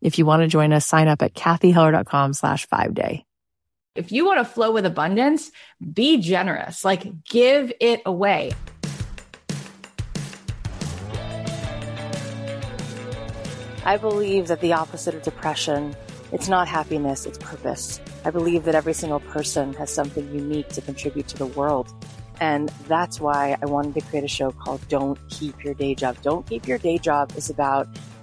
If you want to join us, sign up at cathyheller.com slash five day. If you want to flow with abundance, be generous, like give it away. I believe that the opposite of depression, it's not happiness, it's purpose. I believe that every single person has something unique to contribute to the world. And that's why I wanted to create a show called Don't Keep Your Day Job. Don't Keep Your Day Job is about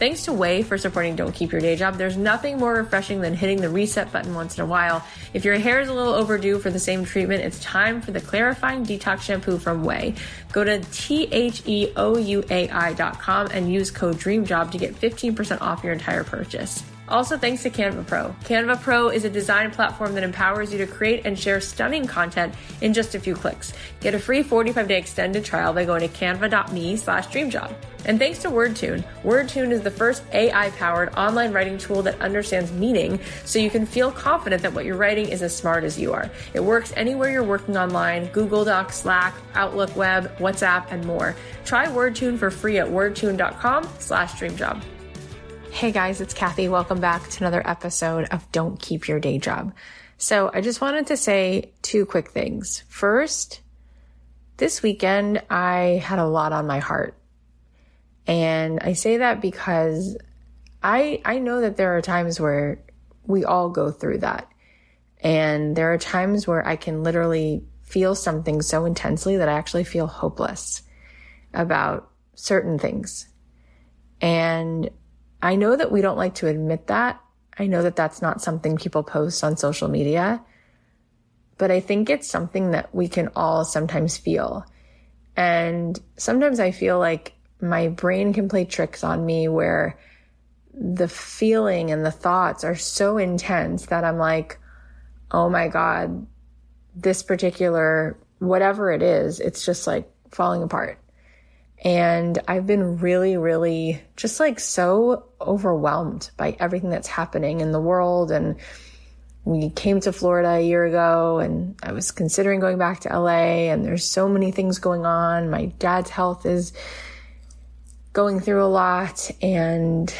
Thanks to Ouai for supporting Don't Keep Your Day Job. There's nothing more refreshing than hitting the reset button once in a while. If your hair is a little overdue for the same treatment, it's time for the clarifying detox shampoo from Ouai. Go to T-H-E-O-U-A-I.com and use code DREAMJOB to get 15% off your entire purchase. Also, thanks to Canva Pro. Canva Pro is a design platform that empowers you to create and share stunning content in just a few clicks. Get a free 45 day extended trial by going to canva.me slash dreamjob. And thanks to Wordtune. Wordtune is the first AI powered online writing tool that understands meaning so you can feel confident that what you're writing is as smart as you are. It works anywhere you're working online Google Docs, Slack, Outlook Web, WhatsApp, and more. Try Wordtune for free at wordtune.com slash dreamjob. Hey guys, it's Cathy. Welcome back to another episode of Don't Keep Your Day Job. So I just wanted to say two quick things. First, this weekend I had a lot on my heart. And I say that because I I know that there are times where we all go through that. And there are times where I can literally feel something so intensely that I actually feel hopeless about certain things. And I know that we don't like to admit that. I know that that's not something people post on social media, but I think it's something that we can all sometimes feel. And sometimes I feel like my brain can play tricks on me where the feeling and the thoughts are so intense that I'm like, oh my God, this particular, whatever it is, it's just like falling apart. And I've been really, really just like so overwhelmed by everything that's happening in the world. And we came to Florida a year ago and I was considering going back to LA and there's so many things going on. My dad's health is going through a lot and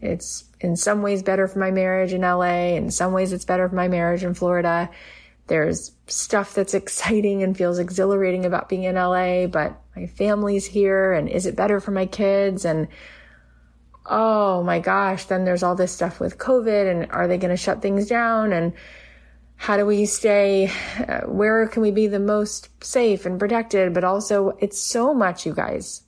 it's in some ways better for my marriage in LA. In some ways it's better for my marriage in Florida. There's stuff that's exciting and feels exhilarating about being in LA, but my family's here and is it better for my kids? And oh my gosh, then there's all this stuff with COVID and are they going to shut things down? And how do we stay? Uh, where can we be the most safe and protected? But also, it's so much, you guys.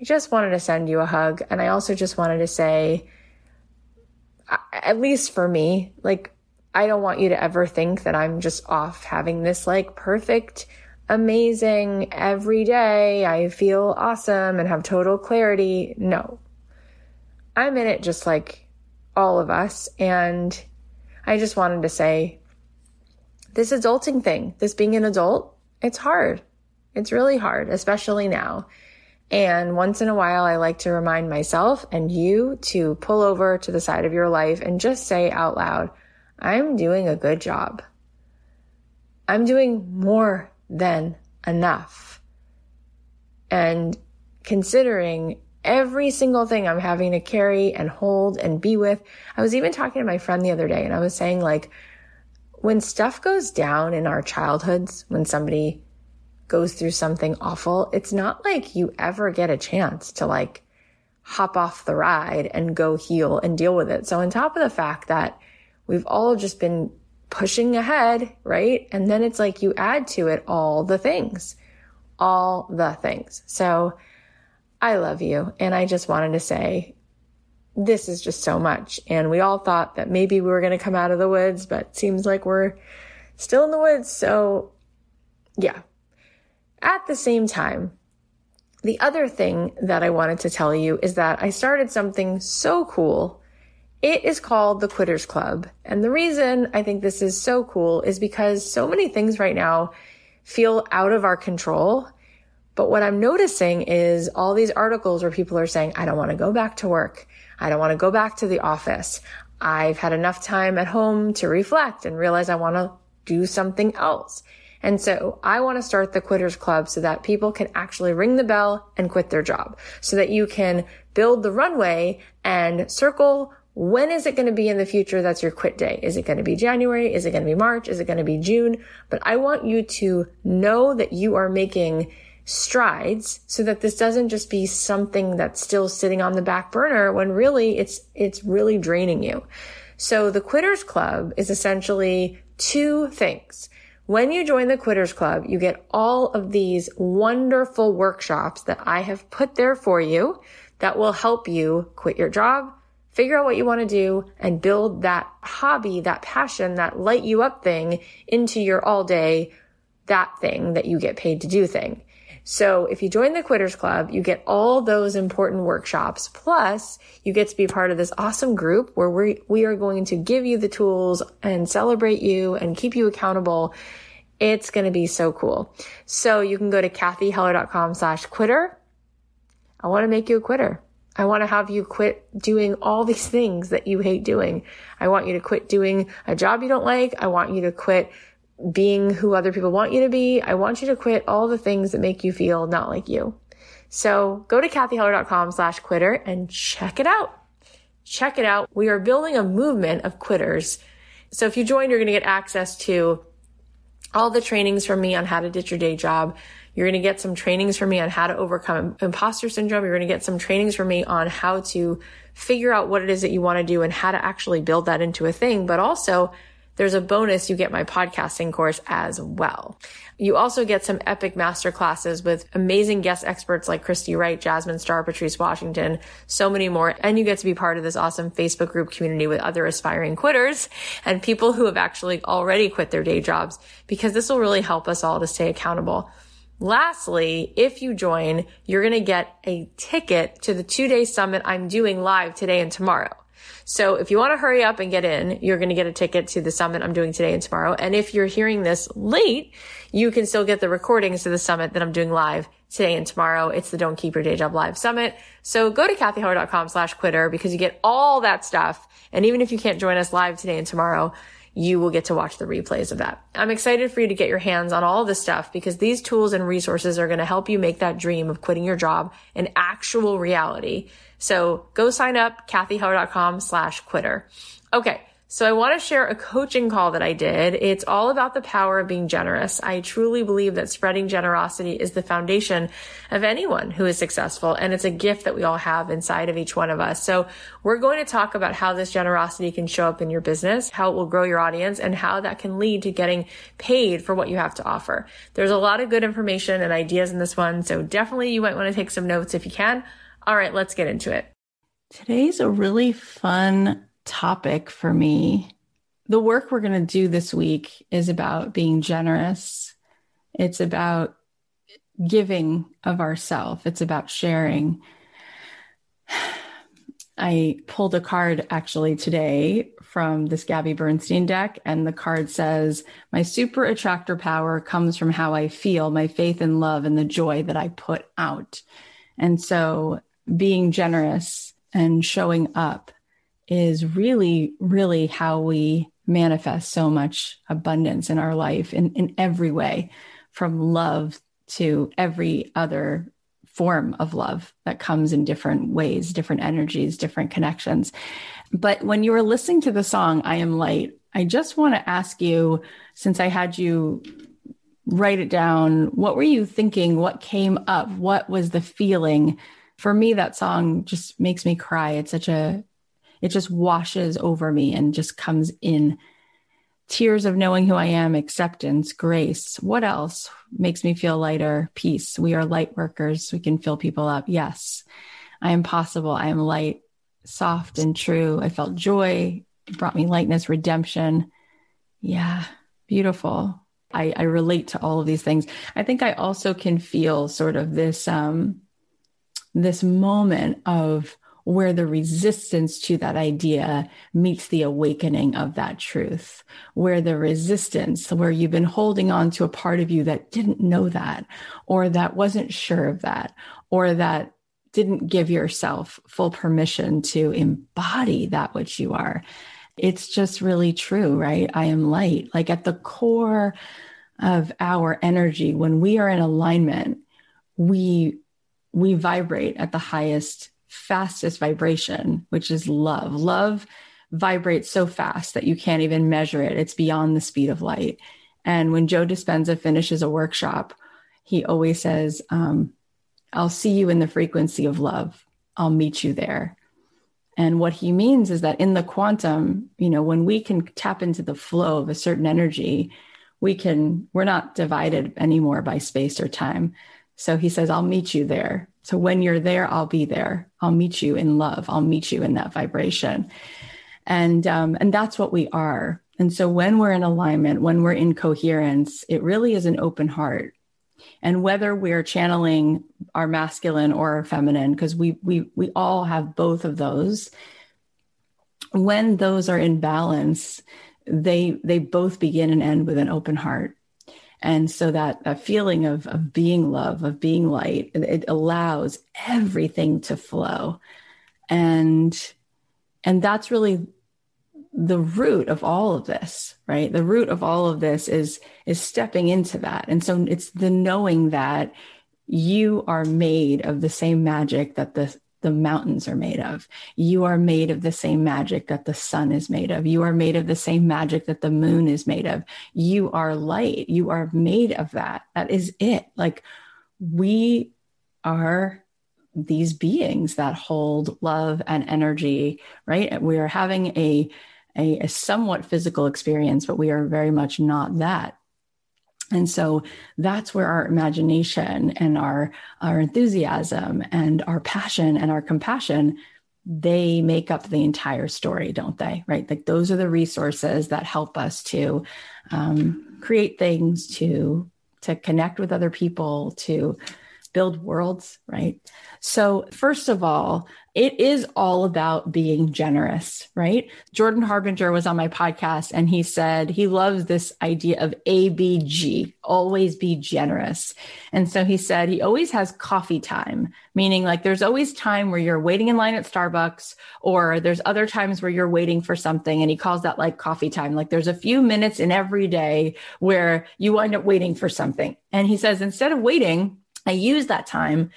I just wanted to send you a hug. And I also just wanted to say, at least for me, like, I don't want you to ever think that I'm just off having this like perfect amazing every day. I feel awesome and have total clarity. No, I'm in it just like all of us. And I just wanted to say this adulting thing, this being an adult, it's hard. It's really hard, especially now. And once in a while, I like to remind myself and you to pull over to the side of your life and just say out loud, I'm doing a good job. I'm doing more than enough. and considering every single thing I'm having to carry and hold and be with. I was even talking to my friend the other day and I was saying like, when stuff goes down in our childhoods, when somebody goes through something awful, it's not like you ever get a chance to like hop off the ride and go heal and deal with it. So on top of the fact that we've all just been pushing ahead, right? And then it's like you add to it all the things, all the things. So I love you. And I just wanted to say, this is just so much. And we all thought that maybe we were going to come out of the woods, but seems like we're still in the woods. So yeah. At the same time, the other thing that I wanted to tell you is that I started something so cool. It is called the Quitters Club. And the reason I think this is so cool is because so many things right now feel out of our control. But what I'm noticing is all these articles where people are saying, I don't want to go back to work. I don't want to go back to the office. I've had enough time at home to reflect and realize I want to do something else. And so I want to start the quitters club so that people can actually ring the bell and quit their job so that you can build the runway and circle when is it going to be in the future that's your quit day? Is it going to be January? Is it going to be March? Is it going to be June? But I want you to know that you are making strides so that this doesn't just be something that's still sitting on the back burner when really it's, it's really draining you. So the quitters club is essentially two things. When you join the quitters club, you get all of these wonderful workshops that I have put there for you that will help you quit your job, figure out what you want to do and build that hobby, that passion, that light you up thing into your all day, that thing that you get paid to do thing. So if you join the Quitters Club, you get all those important workshops. Plus you get to be part of this awesome group where we, we are going to give you the tools and celebrate you and keep you accountable. It's going to be so cool. So you can go to cathyheller.com slash quitter. I want to make you a quitter. I want to have you quit doing all these things that you hate doing. I want you to quit doing a job you don't like. I want you to quit being who other people want you to be. I want you to quit all the things that make you feel not like you. So go to cathyheller.com slash quitter and check it out. Check it out. We are building a movement of quitters. So if you join, you're going to get access to all the trainings from me on how to ditch your day job. You're going to get some trainings from me on how to overcome imposter syndrome. You're going to get some trainings from me on how to figure out what it is that you want to do and how to actually build that into a thing, but also there's a bonus. You get my podcasting course as well. You also get some epic master classes with amazing guest experts like Christy Wright, Jasmine Star, Patrice Washington, so many more. And you get to be part of this awesome Facebook group community with other aspiring quitters and people who have actually already quit their day jobs because this will really help us all to stay accountable. Lastly, if you join, you're going to get a ticket to the two day summit I'm doing live today and tomorrow. So if you want to hurry up and get in, you're going to get a ticket to the summit I'm doing today and tomorrow. And if you're hearing this late, you can still get the recordings to the summit that I'm doing live today and tomorrow. It's the Don't Keep Your Day Job Live Summit. So go to cathyheller.com slash quitter because you get all that stuff. And even if you can't join us live today and tomorrow, you will get to watch the replays of that. I'm excited for you to get your hands on all this stuff because these tools and resources are going to help you make that dream of quitting your job an actual reality. So go sign up, cathyheller.com slash quitter. Okay. So I want to share a coaching call that I did. It's all about the power of being generous. I truly believe that spreading generosity is the foundation of anyone who is successful. And it's a gift that we all have inside of each one of us. So we're going to talk about how this generosity can show up in your business, how it will grow your audience and how that can lead to getting paid for what you have to offer. There's a lot of good information and ideas in this one. So definitely you might want to take some notes if you can. All right, let's get into it. Today's a really fun topic for me. The work we're going to do this week is about being generous. It's about giving of ourself. It's about sharing. I pulled a card actually today from this Gabby Bernstein deck, and the card says, My super attractor power comes from how I feel, my faith and love, and the joy that I put out. And so, being generous and showing up is really, really how we manifest so much abundance in our life in, in every way, from love to every other form of love that comes in different ways, different energies, different connections. But when you were listening to the song, I Am Light, I just want to ask you, since I had you write it down, what were you thinking? What came up? What was the feeling? For me, that song just makes me cry. It's such a, it just washes over me and just comes in tears of knowing who I am, acceptance, grace. What else makes me feel lighter? Peace. We are light workers. We can fill people up. Yes, I am possible. I am light, soft and true. I felt joy. It brought me lightness, redemption. Yeah, beautiful. I, I relate to all of these things. I think I also can feel sort of this um, this moment of where the resistance to that idea meets the awakening of that truth, where the resistance, where you've been holding on to a part of you that didn't know that, or that wasn't sure of that, or that didn't give yourself full permission to embody that which you are. It's just really true, right? I am light. Like at the core of our energy, when we are in alignment, we we vibrate at the highest fastest vibration, which is love. Love vibrates so fast that you can't even measure it. It's beyond the speed of light. And when Joe Dispenza finishes a workshop, he always says, um, I'll see you in the frequency of love. I'll meet you there. And what he means is that in the quantum, you know, when we can tap into the flow of a certain energy, we can, we're not divided anymore by space or time. So he says, I'll meet you there. So when you're there, I'll be there. I'll meet you in love. I'll meet you in that vibration. And, um, and that's what we are. And so when we're in alignment, when we're in coherence, it really is an open heart. And whether we're channeling our masculine or our feminine, because we, we, we all have both of those, when those are in balance, they, they both begin and end with an open heart and so that, that feeling of, of being love of being light it, allows everything to flow. And and that's really the root of all of this right? The root of all of this is is stepping into that. And so it's the knowing that you are made of the same magic that the the mountains are made of. You are made of the same magic that the sun is made of. You are made of the same magic that the moon is made of. You are light. You are made of that. That is it. Like we are these beings that hold love and energy, right? We are having a, a, a somewhat physical experience, but we are very much not that. And so that's where our imagination and our, our enthusiasm and our passion and our compassion, they make up the entire story, don't they? Right? Like those are the resources that help us to um, create things, to to connect with other people, to build worlds, right? So, first of all, it is all about being generous, right? Jordan Harbinger was on my podcast and he said he loves this idea of ABG, always be generous. And so he said he always has coffee time, meaning like there's always time where you're waiting in line at Starbucks or there's other times where you're waiting for something. And he calls that like coffee time. Like there's a few minutes in every day where you wind up waiting for something. And he says, instead of waiting, I use that time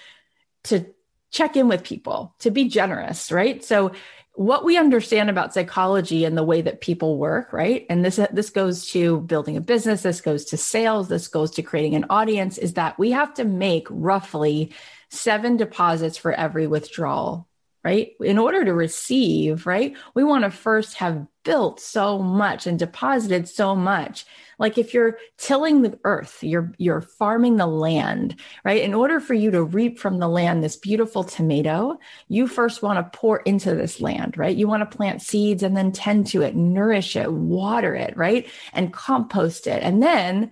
to check in with people, to be generous, right? So what we understand about psychology and the way that people work, right? And this this goes to building a business, this goes to sales, this goes to creating an audience is that we have to make roughly 7 deposits for every withdrawal right? In order to receive, right? We want to first have built so much and deposited so much. Like if you're tilling the earth, you're you're farming the land, right? In order for you to reap from the land this beautiful tomato, you first want to pour into this land, right? You want to plant seeds and then tend to it, nourish it, water it, right? And compost it. And then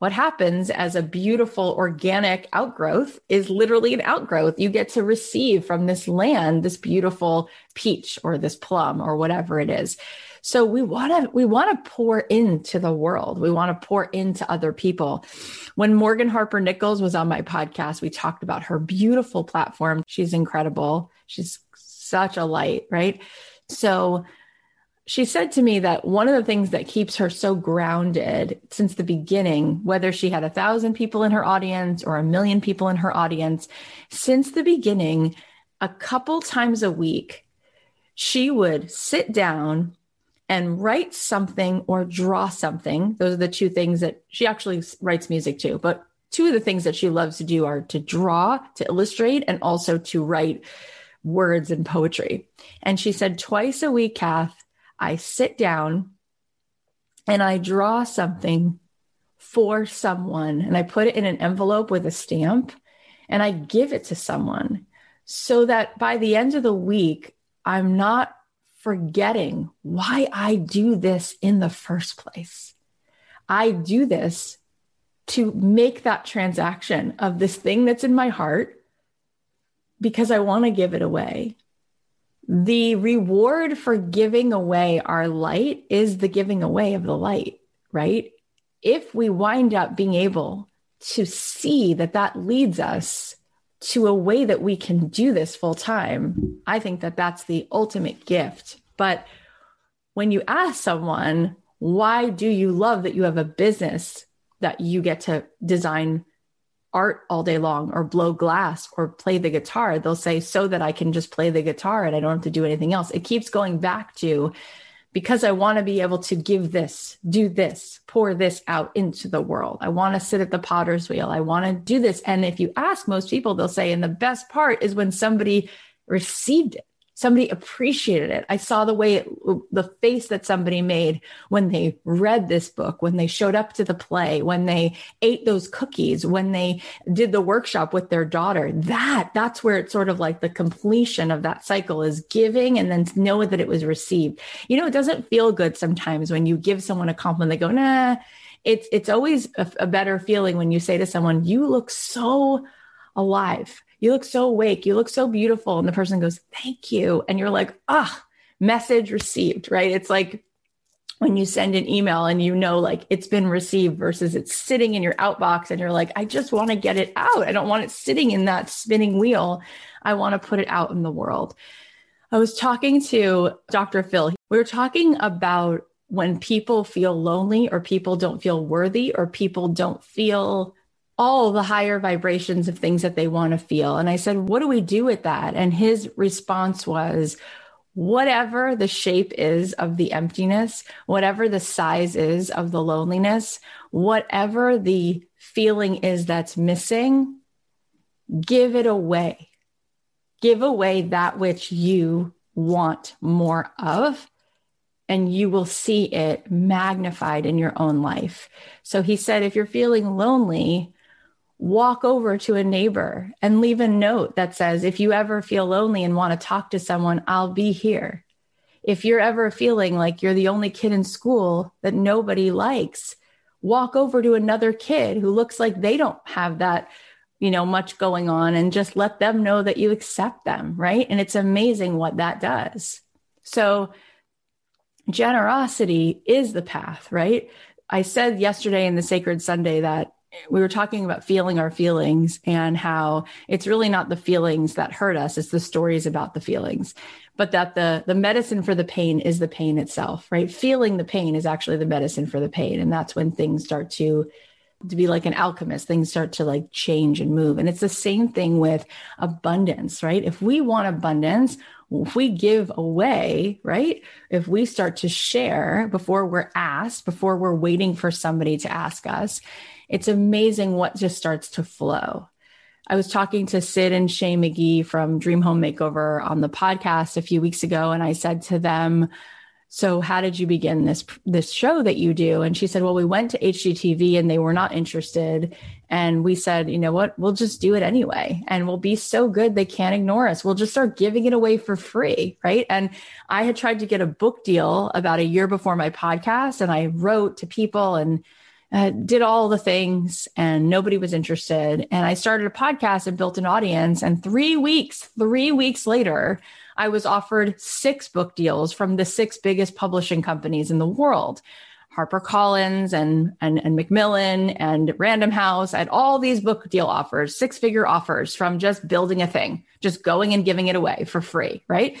what happens as a beautiful organic outgrowth is literally an outgrowth. You get to receive from this land this beautiful peach or this plum or whatever it is. So we want to we want to pour into the world. We want to pour into other people. When Morgan Harper Nichols was on my podcast, we talked about her beautiful platform. She's incredible. She's such a light, right? So she said to me that one of the things that keeps her so grounded since the beginning, whether she had a thousand people in her audience or a million people in her audience, since the beginning, a couple times a week, she would sit down and write something or draw something. Those are the two things that she actually writes music too. But two of the things that she loves to do are to draw, to illustrate, and also to write words and poetry. And she said twice a week, Kath, I sit down and I draw something for someone and I put it in an envelope with a stamp and I give it to someone so that by the end of the week, I'm not forgetting why I do this in the first place. I do this to make that transaction of this thing that's in my heart because I want to give it away the reward for giving away our light is the giving away of the light, right? If we wind up being able to see that that leads us to a way that we can do this full time, I think that that's the ultimate gift. But when you ask someone, why do you love that you have a business that you get to design art all day long or blow glass or play the guitar. They'll say, so that I can just play the guitar and I don't have to do anything else. It keeps going back to because I want to be able to give this, do this, pour this out into the world. I want to sit at the potter's wheel. I want to do this. And if you ask most people, they'll say, and the best part is when somebody received it somebody appreciated it. I saw the way it, the face that somebody made when they read this book, when they showed up to the play, when they ate those cookies, when they did the workshop with their daughter. That that's where it's sort of like the completion of that cycle is giving and then know that it was received. You know, it doesn't feel good sometimes when you give someone a compliment, they go, nah. It's it's always a, a better feeling when you say to someone, "You look so alive." You look so awake. You look so beautiful. And the person goes, thank you. And you're like, ah, message received, right? It's like when you send an email and you know, like it's been received versus it's sitting in your outbox and you're like, I just want to get it out. I don't want it sitting in that spinning wheel. I want to put it out in the world. I was talking to Dr. Phil. We were talking about when people feel lonely or people don't feel worthy or people don't feel all the higher vibrations of things that they want to feel. And I said, What do we do with that? And his response was, Whatever the shape is of the emptiness, whatever the size is of the loneliness, whatever the feeling is that's missing, give it away. Give away that which you want more of and you will see it magnified in your own life. So he said, if you're feeling lonely, walk over to a neighbor and leave a note that says, if you ever feel lonely and want to talk to someone, I'll be here. If you're ever feeling like you're the only kid in school that nobody likes, walk over to another kid who looks like they don't have that you know much going on and just let them know that you accept them right? And it's amazing what that does. So generosity is the path right? I said yesterday in the sacred sunday that we were talking about feeling our feelings and how it's really not the feelings that hurt us it's the stories about the feelings. But that the the medicine for the pain is the pain itself right? Feeling the pain is actually the medicine for the pain. And that's when things start to to be like an alchemist. Things start to like change and move. And it's the same thing with abundance right? If we want abundance if we give away, right? If we start to share before we're asked, before we're waiting for somebody to ask us, it's amazing what just starts to flow. I was talking to Sid and Shea McGee from Dream Home Makeover on the podcast a few weeks ago, and I said to them, so how did you begin this this show that you do? And she said well we went to hgtv and they were not interested and we said you know what? We'll just do it anyway and we'll be so good they can't ignore us. We'll just start giving it away for free right? And i had tried to get a book deal about a year before my podcast and i wrote to people and uh, did all the things and nobody was interested. And I started a podcast and built an audience. And three weeks, three weeks later, I was offered six book deals from the six biggest publishing companies in the world. HarperCollins and, and, and Macmillan and Random House. I had all these book deal offers, six figure offers from just building a thing, just going and giving it away for free. Right.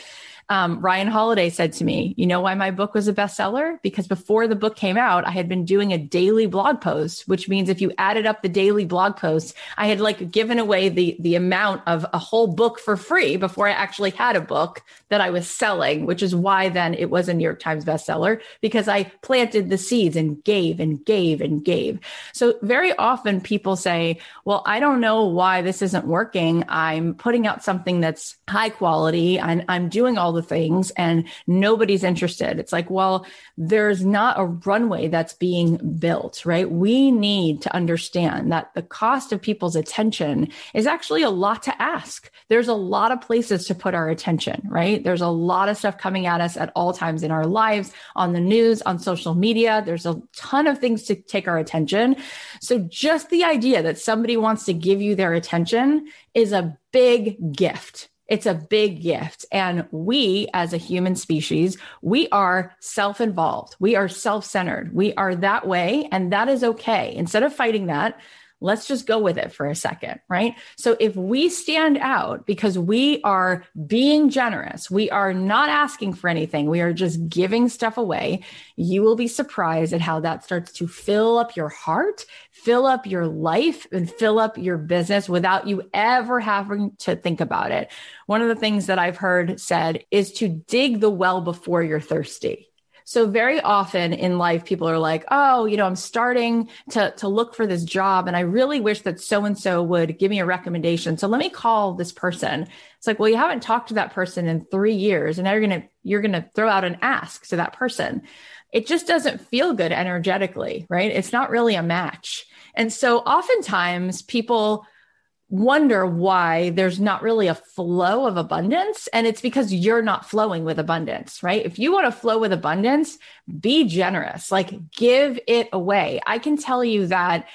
Um, Ryan Holiday said to me, You know why my book was a bestseller? Because before the book came out, I had been doing a daily blog post, which means if you added up the daily blog posts, I had like given away the, the amount of a whole book for free before I actually had a book that I was selling, which is why then it was a New York Times bestseller because I planted the seeds and gave and gave and gave. So very often people say, Well, I don't know why this isn't working. I'm putting out something that's high quality and I'm doing all the the things and nobody's interested. It's like, well, there's not a runway that's being built, right? We need to understand that the cost of people's attention is actually a lot to ask. There's a lot of places to put our attention, right? There's a lot of stuff coming at us at all times in our lives, on the news, on social media. There's a ton of things to take our attention. So just the idea that somebody wants to give you their attention is a big gift it's a big gift. And we, as a human species, we are self involved. We are self centered. We are that way. And that is okay. Instead of fighting that, let's just go with it for a second, right? So if we stand out because we are being generous, we are not asking for anything, we are just giving stuff away, you will be surprised at how that starts to fill up your heart, fill up your life, and fill up your business without you ever having to think about it. One of the things that I've heard said is to dig the well before you're thirsty so very often in life, people are like, oh, you know, I'm starting to, to look for this job and I really wish that so and so would give me a recommendation. So let me call this person. It's like, well, you haven't talked to that person in three years and now you're going to, you're going to throw out an ask to that person. It just doesn't feel good energetically, right? It's not really a match. And so oftentimes people wonder why there's not really a flow of abundance. And it's because you're not flowing with abundance, right? If you want to flow with abundance, be generous, like give it away. I can tell you that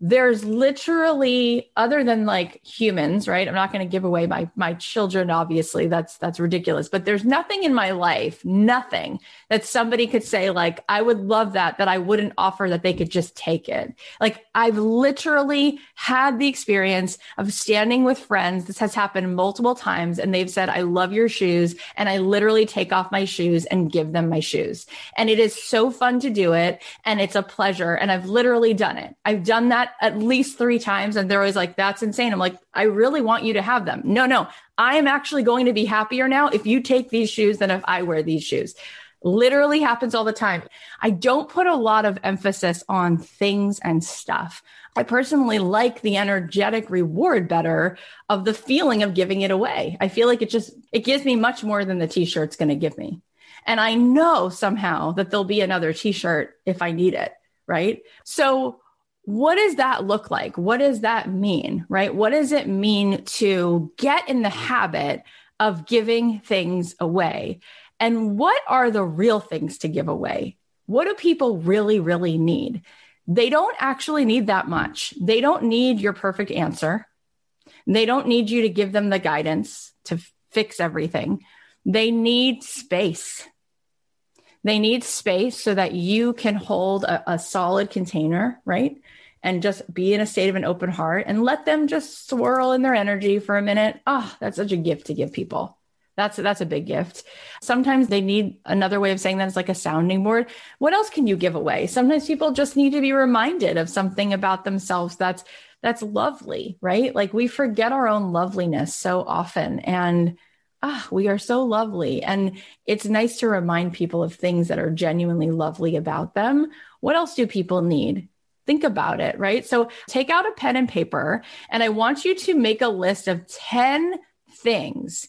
there's literally other than like humans right? I'm not going to give away my my children obviously. That's that's ridiculous. But there's nothing in my life nothing that somebody could say like i would love that that i wouldn't offer that they could just take it. Like i've literally had the experience of standing with friends. This has happened multiple times and they've said i love your shoes and i literally take off my shoes and give them my shoes. And it is so fun to do it and it's a pleasure and i've literally done it. I've done that that at least three times and they're always like, that's insane. I'm like, I really want you to have them. No, no, I am actually going to be happier now if you take these shoes than if I wear these shoes. Literally happens all the time. I don't put a lot of emphasis on things and stuff. I personally like the energetic reward better of the feeling of giving it away. I feel like it just, it gives me much more than the t-shirt's going to give me. And I know somehow that there'll be another t-shirt if I need it. Right. So what does that look like? What does that mean? Right? What does it mean to get in the habit of giving things away? And what are the real things to give away? What do people really, really need? They don't actually need that much. They don't need your perfect answer. They don't need you to give them the guidance to fix everything. They need space. They need space so that you can hold a, a solid container, right? And just be in a state of an open heart and let them just swirl in their energy for a minute. Oh, that's such a gift to give people. That's that's a big gift. Sometimes they need another way of saying that is like a sounding board. What else can you give away? Sometimes people just need to be reminded of something about themselves that's that's lovely, right? Like we forget our own loveliness so often and ah, we are so lovely. And it's nice to remind people of things that are genuinely lovely about them. What else do people need? Think about it, right? So take out a pen and paper, and I want you to make a list of 10 things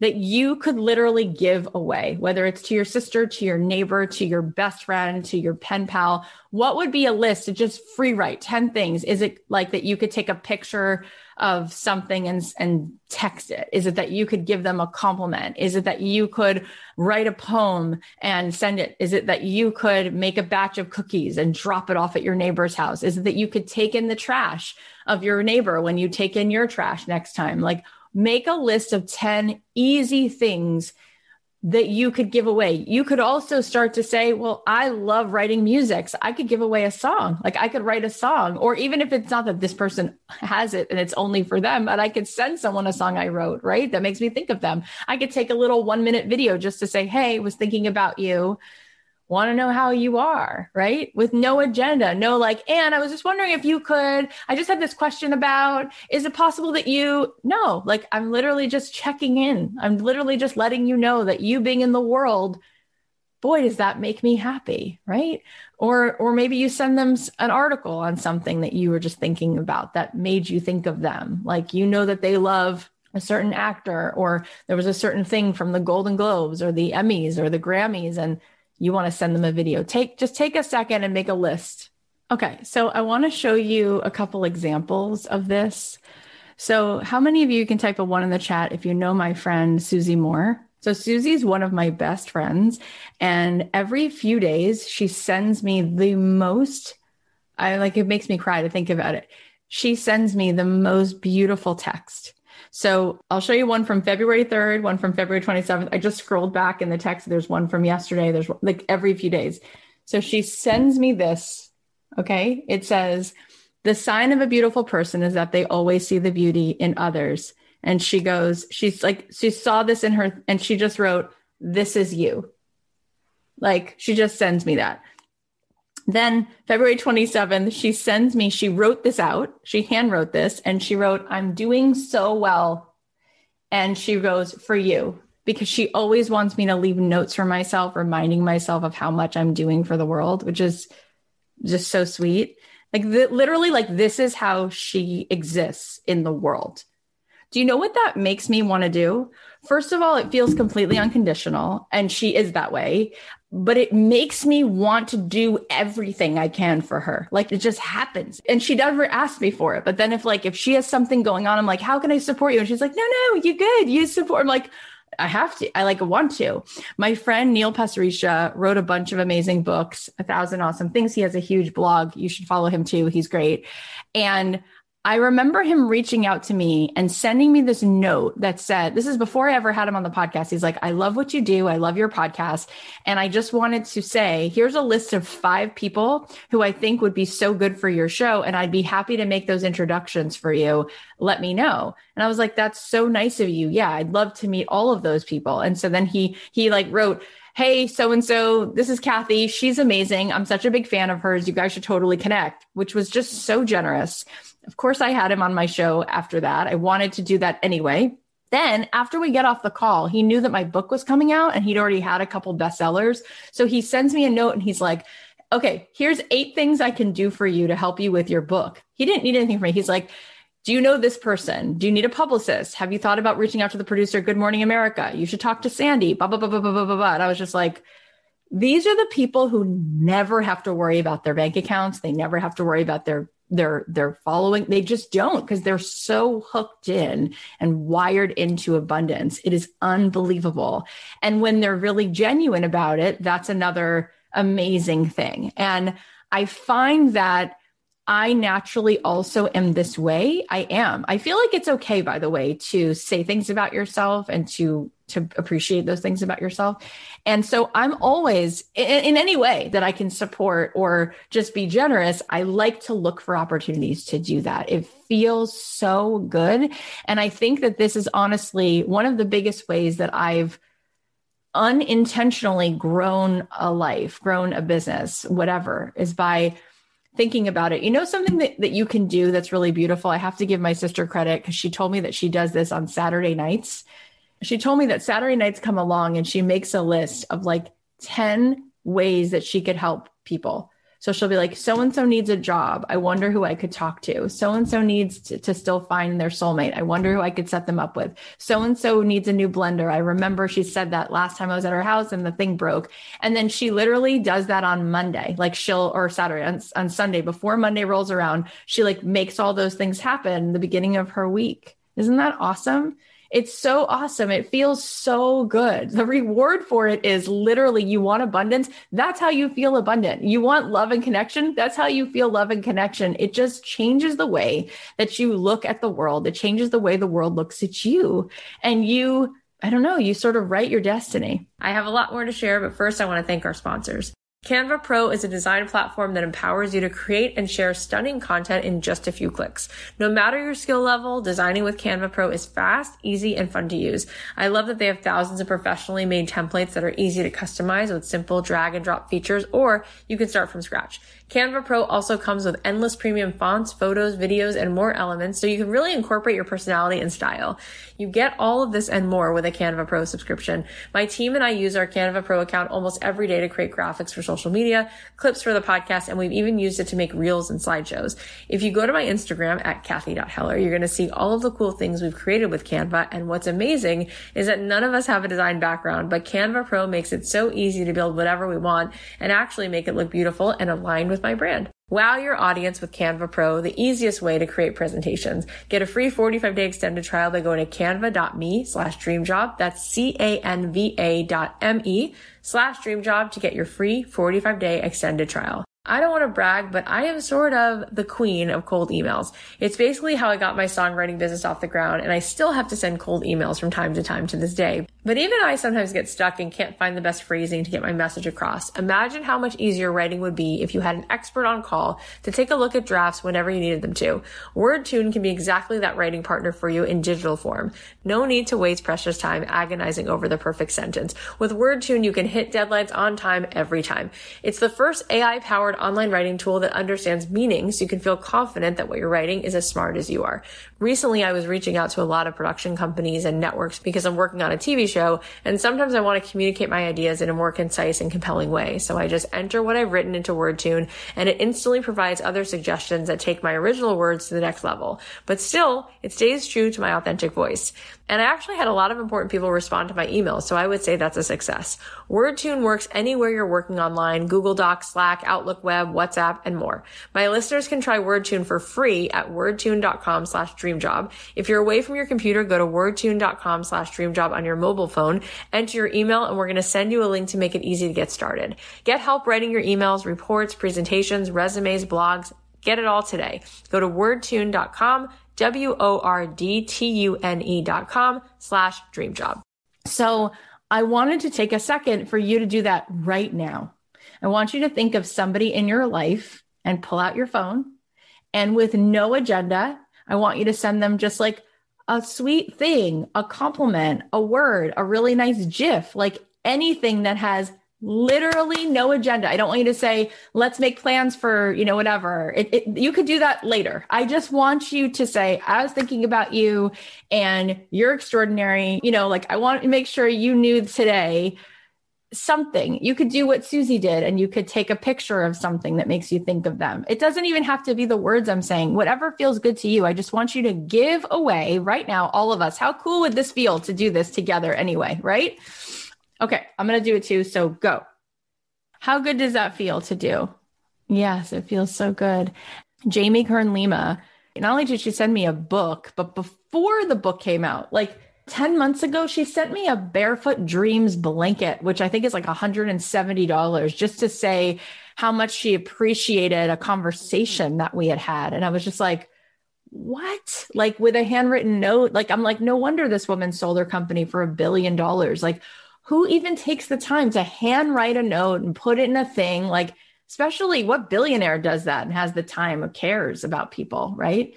that you could literally give away, whether it's to your sister, to your neighbor, to your best friend, to your pen pal. What would be a list to just free write 10 things? Is it like that you could take a picture of something and, and text it? Is it that you could give them a compliment? Is it that you could write a poem and send it? Is it that you could make a batch of cookies and drop it off at your neighbor's house? Is it that you could take in the trash of your neighbor when you take in your trash next time? Like, make a list of 10 easy things that you could give away. You could also start to say, well, I love writing music. So I could give away a song. Like I could write a song, or even if it's not that this person has it and it's only for them, but I could send someone a song I wrote, right? That makes me think of them. I could take a little one minute video just to say, hey, was thinking about you want to know how you are, right? With no agenda, no like, and I was just wondering if you could, I just had this question about, is it possible that you, no, like I'm literally just checking in. I'm literally just letting you know that you being in the world, boy, does that make me happy, right? Or, or maybe you send them an article on something that you were just thinking about that made you think of them. Like, you know, that they love a certain actor or there was a certain thing from the golden globes or the emmys or the grammys and you want to send them a video, take just take a second and make a list. Okay, so I want to show you a couple examples of this. So, how many of you can type a one in the chat if you know my friend Susie Moore? So, Susie's one of my best friends, and every few days she sends me the most. I like it makes me cry to think about it. She sends me the most beautiful text. So I'll show you one from February 3rd, one from February 27th. I just scrolled back in the text. There's one from yesterday. There's like every few days. So she sends me this. Okay. It says, the sign of a beautiful person is that they always see the beauty in others. And she goes, she's like, she saw this in her and she just wrote, this is you. Like she just sends me that. Then February 27th, she sends me, she wrote this out. She hand wrote this and she wrote, I'm doing so well. And she goes, for you, because she always wants me to leave notes for myself, reminding myself of how much I'm doing for the world, which is just so sweet. Like literally, like this is how she exists in the world. Do you know what that makes me want to do? First of all, it feels completely unconditional, and she is that way but it makes me want to do everything I can for her. Like it just happens. And she never asked me for it. But then if like, if she has something going on, I'm like, how can I support you? And she's like, no, no, you good. You support. I'm like, I have to. I like want to. My friend Neil Pasricha wrote a bunch of amazing books, a thousand awesome things. He has a huge blog. You should follow him too. He's great. And I remember him reaching out to me and sending me this note that said, This is before I ever had him on the podcast. He's like, I love what you do. I love your podcast. And I just wanted to say, here's a list of five people who I think would be so good for your show. And I'd be happy to make those introductions for you. Let me know. And I was like, That's so nice of you. Yeah, I'd love to meet all of those people. And so then he, he like wrote, Hey, so and so, this is Cathy. She's amazing. I'm such a big fan of hers. You guys should totally connect, which was just so generous. Of course, I had him on my show after that. I wanted to do that anyway. Then, after we get off the call, he knew that my book was coming out and he'd already had a couple bestsellers. So he sends me a note and he's like, Okay, here's eight things I can do for you to help you with your book. He didn't need anything from me. He's like, do you know this person? Do you need a publicist? Have you thought about reaching out to the producer, Good Morning America? You should talk to Sandy, blah, blah, blah, blah, blah, blah, blah. And I was just like, these are the people who never have to worry about their bank accounts. They never have to worry about their their their following they just don't because they're so hooked in and wired into abundance it is unbelievable and when they're really genuine about it that's another amazing thing and i find that I naturally also am this way. I am. I feel like it's okay, by the way, to say things about yourself and to to appreciate those things about yourself. And so I'm always in, in, any way that I can support or just be generous, I like to look for opportunities to do that. It feels so good. And I think that this is honestly one of the biggest ways that I've unintentionally grown a life, grown a business, whatever, is by thinking about it. You know, something that, that you can do that's really beautiful. I have to give my sister credit because she told me that she does this on Saturday nights. She told me that Saturday nights come along and she makes a list of like 10 ways that she could help people. So she'll be like, so and so needs a job. I wonder who I could talk to. So and so needs to, still find their soulmate. I wonder who I could set them up with. So and so needs a new blender. I remember she said that last time I was at her house and the thing broke. And then she literally does that on Monday, like she'll, or Saturday, on, on Sunday, before Monday rolls around, she like makes all those things happen the beginning of her week. Isn't that awesome? It's so awesome. It feels so good. The reward for it is literally you want abundance. That's how you feel abundant. You want love and connection. That's how you feel love and connection. It just changes the way that you look at the world. It changes the way the world looks at you. And you I don't know, you sort of write your destiny. I have a lot more to share, but first I want to thank our sponsors. Canva Pro is a design platform that empowers you to create and share stunning content in just a few clicks. No matter your skill level, designing with Canva Pro is fast, easy, and fun to use. I love that they have thousands of professionally made templates that are easy to customize with simple drag and drop features, or you can start from scratch. Canva Pro also comes with endless premium fonts, photos, videos, and more elements so you can really incorporate your personality and style. You get all of this and more with a Canva Pro subscription. My team and I use our Canva Pro account almost every day to create graphics for social media, clips for the podcast, and we've even used it to make reels and slideshows. If you go to my Instagram at Cathy.Heller, you're going to see all of the cool things we've created with Canva. And what's amazing is that none of us have a design background, but Canva Pro makes it so easy to build whatever we want and actually make it look beautiful and aligned with with my brand. Wow your audience with Canva Pro, the easiest way to create presentations. Get a free 45 day extended trial by going to canva.me slash dreamjob. That's C-A-N-V-A dot M-E slash dreamjob to get your free 45 day extended trial. I don't want to brag, but I am sort of the queen of cold emails. It's basically how I got my songwriting business off the ground, and I still have to send cold emails from time to time to this day. But even I sometimes get stuck and can't find the best phrasing to get my message across. Imagine how much easier writing would be if you had an expert on call to take a look at drafts whenever you needed them to. WordTune can be exactly that writing partner for you in digital form. No need to waste precious time agonizing over the perfect sentence. With WordTune, you can hit deadlines on time every time. It's the first AI powered online writing tool that understands meaning so you can feel confident that what you're writing is as smart as you are. Recently, I was reaching out to a lot of production companies and networks because I'm working on a TV show and sometimes I want to communicate my ideas in a more concise and compelling way. So I just enter what I've written into WordTune and it instantly provides other suggestions that take my original words to the next level. But still, it stays true to my authentic voice. And I actually had a lot of important people respond to my emails, so I would say that's a success. WordTune works anywhere you're working online, Google Docs, Slack, Outlook Web, WhatsApp, and more. My listeners can try WordTune for free at wordtune.com slash dreamjob. If you're away from your computer, go to wordtune.com slash dreamjob on your mobile phone, enter your email, and we're going to send you a link to make it easy to get started. Get help writing your emails, reports, presentations, resumes, blogs, Get it all today. Go to wordtune.com W-O-R-D-T-U-N-E dot com slash dream job. So I wanted to take a second for you to do that right now. I want you to think of somebody in your life and pull out your phone and with no agenda, I want you to send them just like a sweet thing, a compliment, a word, a really nice GIF, like anything that has literally no agenda. I don't want you to say, let's make plans for, you know, whatever. It, it, you could do that later. I just want you to say, I was thinking about you and you're extraordinary. You know, like I want to make sure you knew today something. You could do what Susie did and you could take a picture of something that makes you think of them. It doesn't even have to be the words I'm saying. Whatever feels good to you. I just want you to give away right now, all of us. How cool would this feel to do this together anyway? Right? Okay, I'm going to do it too. So go. How good does that feel to do? Yes, it feels so good. Jamie Kern Lima, not only did she send me a book, but before the book came out, like 10 months ago, she sent me a Barefoot Dreams blanket, which I think is like $170 just to say how much she appreciated a conversation that we had had. And I was just like, what? Like with a handwritten note, like I'm like, no wonder this woman sold her company for a billion dollars. Like, who even takes the time to handwrite a note and put it in a thing? Like, especially what billionaire does that and has the time or cares about people, right?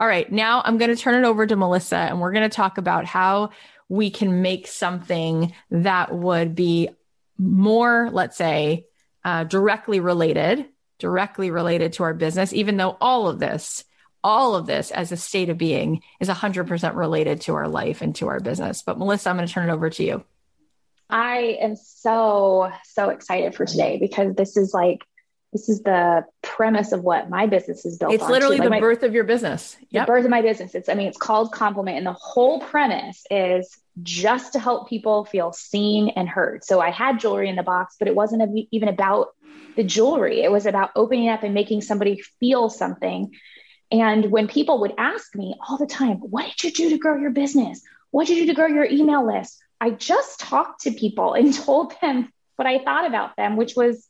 All right, now I'm going to turn it over to Melissa and we're going to talk about how we can make something that would be more, let's say, uh, directly related, directly related to our business, even though all of this, all of this as a state of being is 100% related to our life and to our business. But Melissa, I'm going to turn it over to you. I am so, so excited for today because this is like, this is the premise of what my business is built it's literally like the my, birth of your business. Yep. The birth of my business. It's, I mean, it's called Complement. And the whole premise is just to help people feel seen and heard. So I had jewelry in the box, but it wasn't even about the jewelry. It was about opening up and making somebody feel something. And when people would ask me all the time, what did you do to grow your business? What did you do to grow your email list? I just talked to people and told them what I thought about them, which was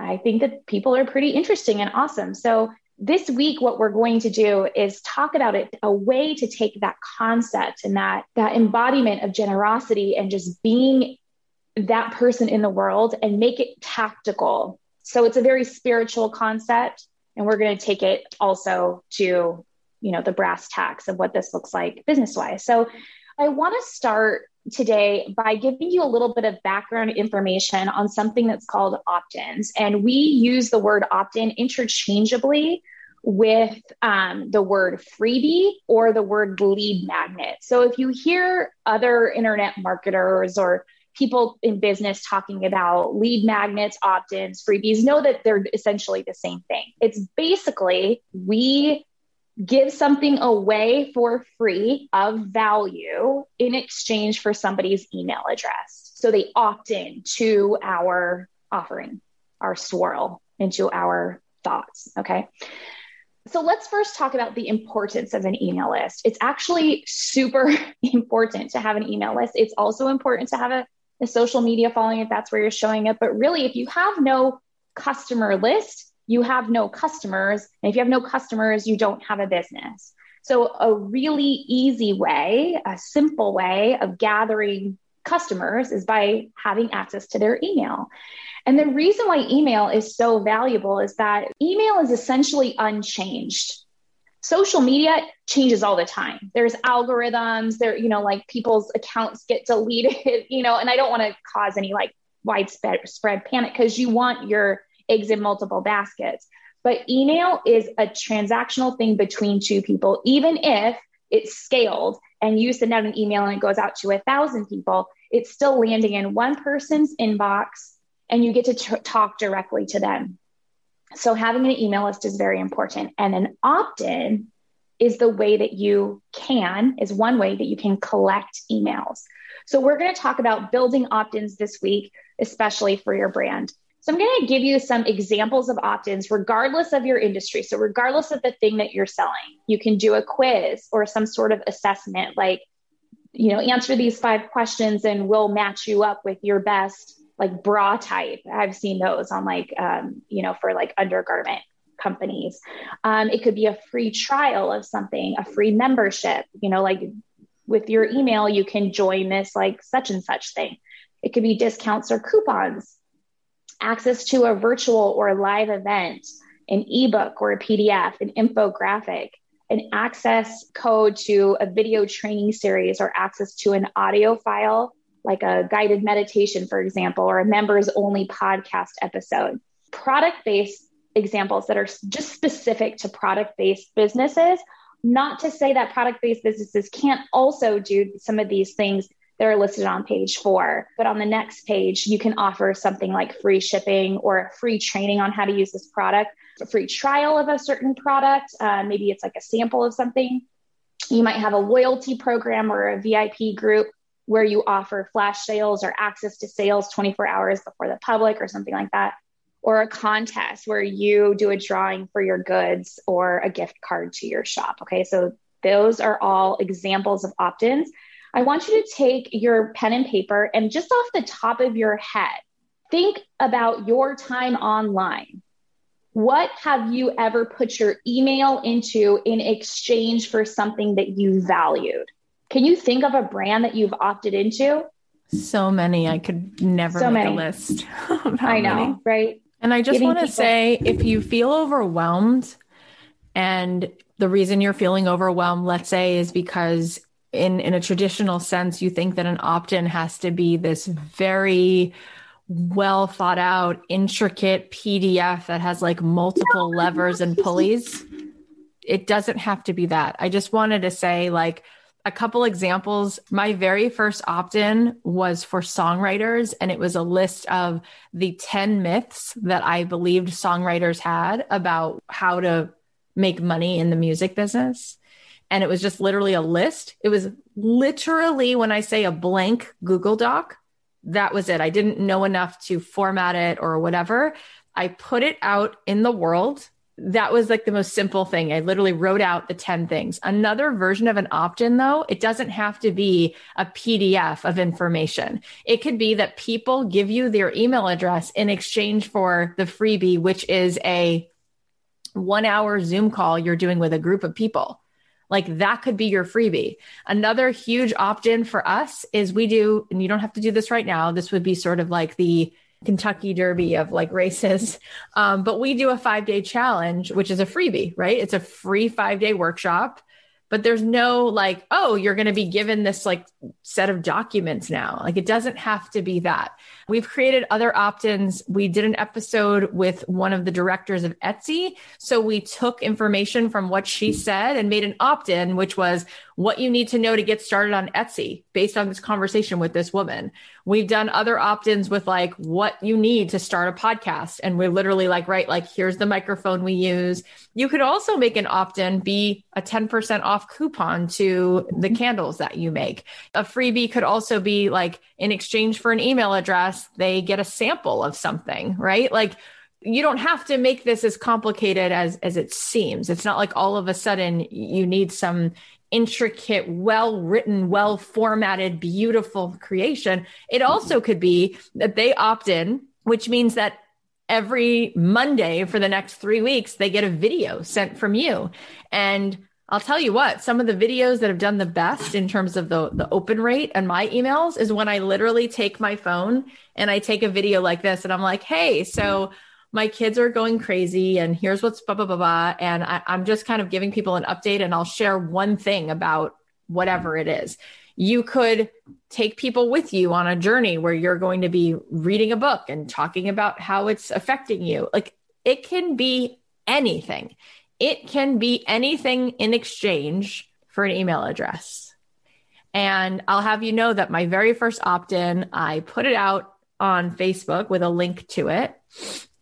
I think that people are pretty interesting and awesome. So this week what we're going to do is talk about it a way to take that concept and that that embodiment of generosity and just being that person in the world and make it tactical so it's a very spiritual concept and we're going to take it also to you know the brass tacks of what this looks like business wise so i want to start today by giving you a little bit of background information on something that's called opt ins. And we use the word opt in interchangeably with um, the word freebie or the word lead magnet. So if you hear other internet marketers or people in business talking about lead magnets, opt ins, freebies, know that they're essentially the same thing. It's basically we give something away for free of value in exchange for somebody's email address. So they opt in to our offering, our swirl, into our thoughts. Okay. So let's first talk about the importance of an email list. It's actually super important to have an email list. It's also important to have a, a social media following if that's where you're showing up. But really, if you have no customer list, you have no customers. And if you have no customers, you don't have a business. So, a really easy way, a simple way of gathering customers is by having access to their email. And the reason why email is so valuable is that email is essentially unchanged. Social media changes all the time. There's algorithms, there, you know, like people's accounts get deleted, you know, and I don't want to cause any like widespread spread panic because you want your eggs in multiple baskets. But email is a transactional thing between two people, even if it's scaled and you send out an email and it goes out to a thousand people, it's still landing in one person's inbox and you get to t- talk directly to them. So having an email list is very important. And an opt in is the way that you can, is one way that you can collect emails. So we're going to talk about building opt ins this week, especially for your brand. So I'm going to give you some examples of opt-ins regardless of your industry. So regardless of the thing that you're selling, you can do a quiz or some sort of assessment like you know, answer these five questions and we'll match you up with your best like bra type. I've seen those on like um, you know, for like undergarment companies. Um, it could be a free trial of something, a free membership, you know, like with your email, you can join this like such and such thing. It could be discounts or coupons access to a virtual or live event, an ebook or a PDF, an infographic, an access code to a video training series or access to an audio file, like a guided meditation, for example, or a members only podcast episode. Product based examples that are just specific to product based businesses. Not to say that product based businesses can't also do some of these things that are listed on page four. But on the next page, you can offer something like free shipping or free training on how to use this product, a free trial of a certain product. Uh, maybe it's like a sample of something. You might have a loyalty program or a VIP group where you offer flash sales or access to sales 24 hours before the public or something like that. Or a contest where you do a drawing for your goods or a gift card to your shop. Okay, so those are all examples of opt ins I want you to take your pen and paper and just off the top of your head, think about your time online. What have you ever put your email into in exchange for something that you valued? Can you think of a brand that you've opted into? So many. I could never so make many. a list. I know, many. right? And I just want to people- say if you feel overwhelmed and the reason you're feeling overwhelmed, let's say, is because in in a traditional sense you think that an opt-in has to be this very well thought out intricate pdf that has like multiple levers and pulleys? It doesn't have to be that. I just wanted to say like a couple examples. My very first opt-in was for songwriters and it was a list of the 10 myths that i believed songwriters had about how to make money in the music business and it was just literally a list. It was literally when I say a blank Google Doc, that was it. I didn't know enough to format it or whatever. I put it out in the world. That was like the most simple thing. I literally wrote out the 10 things. Another version of an opt in, though, it doesn't have to be a PDF of information. It could be that people give you their email address in exchange for the freebie, which is a one hour Zoom call you're doing with a group of people. Like that could be your freebie. Another huge opt in for us is we do, and you don't have to do this right now. This would be sort of like the Kentucky Derby of like races. Um, but we do a five day challenge, which is a freebie, right? It's a free five day workshop but there's no like, oh, you're going to be given this like set of documents now. Like it doesn't have to be that. We've created other opt ins. We did an episode with one of the directors of Etsy. So we took information from what she said and made an opt in, which was what you need to know to get started on Etsy based on this conversation with this woman. We've done other opt ins with like what you need to start a podcast. And we're literally like, right, like here's the microphone we use. You could also make an opt in be a 10% off coupon to the candles that you make. A freebie could also be like in exchange for an email address they get a sample of something, right? Like you don't have to make this as complicated as as it seems. It's not like all of a sudden you need some intricate, well written, well formatted, beautiful creation. It also could be that they opt in, which means that every Monday for the next three weeks, they get a video sent from you. And I'll tell you what, some of the videos that have done the best in terms of the, the open rate and my emails is when I literally take my phone and I take a video like this and I'm like, hey, so my kids are going crazy and here's what's blah, blah, blah, blah. And I, I'm just kind of giving people an update and I'll share one thing about whatever it is. You could take people with you on a journey where you're going to be reading a book and talking about how it's affecting you. Like it can be anything. It can be anything in exchange for an email address. And I'll have you know that my very first opt in, I put it out on Facebook with a link to it.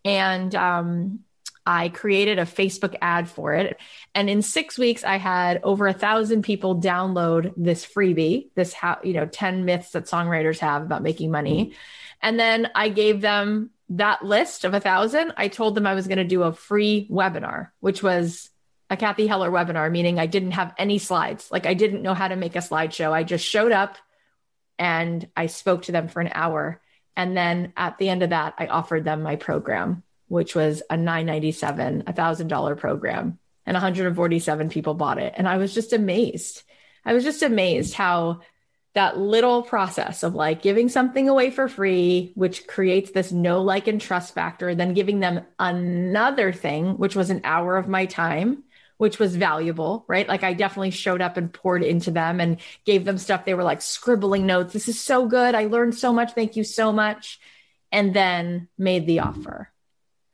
And um, I created a Facebook ad for it. And in six weeks, I had over a thousand people download this freebie, this how, you know, 10 myths that songwriters have about making money. And then I gave them that list of a thousand, I told them I was going to do a free webinar, which was a Cathy Heller webinar, meaning I didn't have any slides. Like I didn't know how to make a slideshow. I just showed up and I spoke to them for an hour. And then at the end of that, I offered them my program, which was a 997, a thousand dollar program. And 147 people bought it. And I was just amazed. I was just amazed how that little process of like giving something away for free, which creates this no like and trust factor, then giving them another thing, which was an hour of my time, which was valuable, right? Like I definitely showed up and poured into them and gave them stuff. They were like scribbling notes. This is so good. I learned so much. Thank you so much. And then made the offer.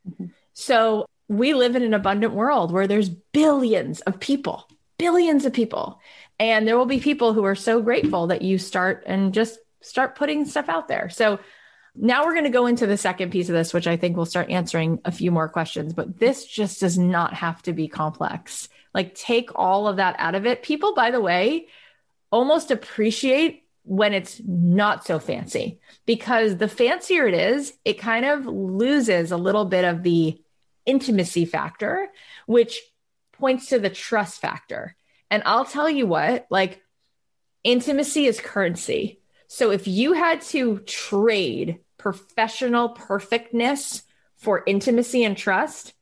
Mm-hmm. So we live in an abundant world where there's billions of people, billions of people. And there will be people who are so grateful that you start and just start putting stuff out there. So now we're going to go into the second piece of this, which I think will start answering a few more questions, but this just does not have to be complex. Like take all of that out of it. People, by the way, almost appreciate when it's not so fancy because the fancier it is, it kind of loses a little bit of the intimacy factor, which points to the trust factor. And I'll tell you what, like intimacy is currency. So if you had to trade professional perfectness for intimacy and trust,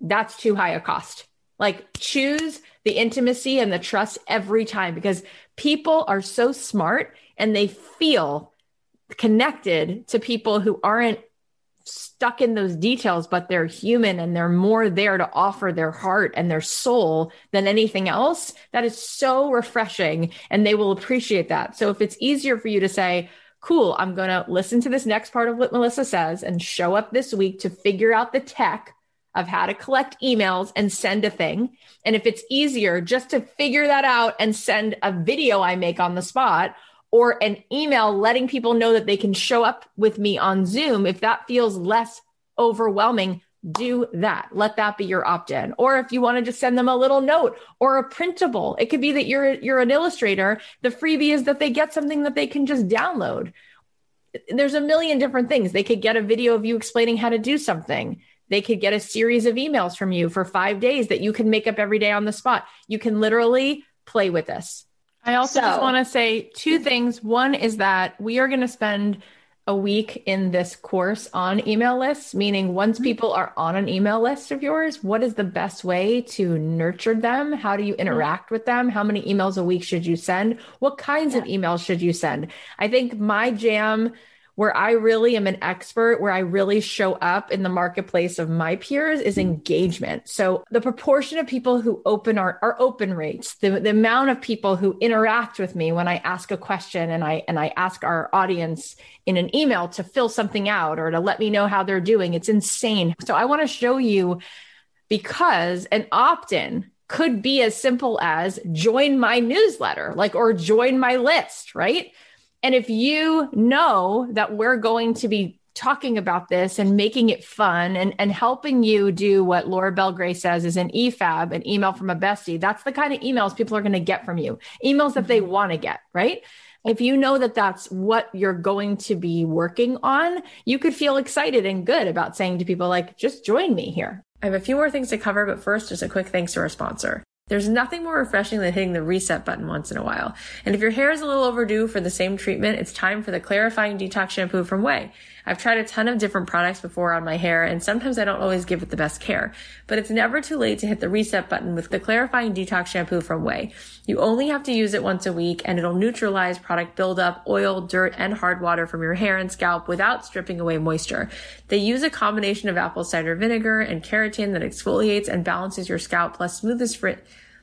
that's too high a cost. Like choose the intimacy and the trust every time because people are so smart and they feel connected to people who aren't stuck in those details, but they're human and they're more there to offer their heart and their soul than anything else. That is so refreshing and they will appreciate that. So if it's easier for you to say, cool, I'm going to listen to this next part of what Melissa says and show up this week to figure out the tech of how to collect emails and send a thing. And if it's easier just to figure that out and send a video I make on the spot or an email letting people know that they can show up with me on Zoom, if that feels less overwhelming, do that. Let that be your opt-in. Or if you want to just send them a little note or a printable, it could be that you're you're an illustrator. The freebie is that they get something that they can just download. There's a million different things. They could get a video of you explaining how to do something. They could get a series of emails from you for 5 days that you can make up every day on the spot. You can literally play with this. I also so, just want to say two things. One is that we are going to spend a week in this course on email lists, meaning once mm-hmm. people are on an email list of yours, what is the best way to nurture them? How do you mm-hmm. interact with them? How many emails a week should you send? What kinds yeah. of emails should you send? I think my jam where I really am an expert, where I really show up in the marketplace of my peers is engagement. So the proportion of people who open our, our open rates, the, the amount of people who interact with me when I ask a question and I and I ask our audience in an email to fill something out or to let me know how they're doing, it's insane. So I want to show you because an opt-in could be as simple as join my newsletter, like or join my list, right? And if you know that we're going to be talking about this and making it fun and, and helping you do what Laura Belgray says is an EFAB, an email from a bestie, that's the kind of emails people are going to get from you, emails that they mm-hmm. want to get, right? If you know that that's what you're going to be working on, you could feel excited and good about saying to people, like, just join me here. I have a few more things to cover, but first, just a quick thanks to our sponsor. There's nothing more refreshing than hitting the reset button once in a while. And if your hair is a little overdue for the same treatment, it's time for the clarifying detox shampoo from Ouai. I've tried a ton of different products before on my hair, and sometimes I don't always give it the best care. But it's never too late to hit the reset button with the clarifying detox shampoo from Ouai. You only have to use it once a week, and it'll neutralize product buildup, oil, dirt, and hard water from your hair and scalp without stripping away moisture. They use a combination of apple cider vinegar and keratin that exfoliates and balances your scalp, plus smooths frizz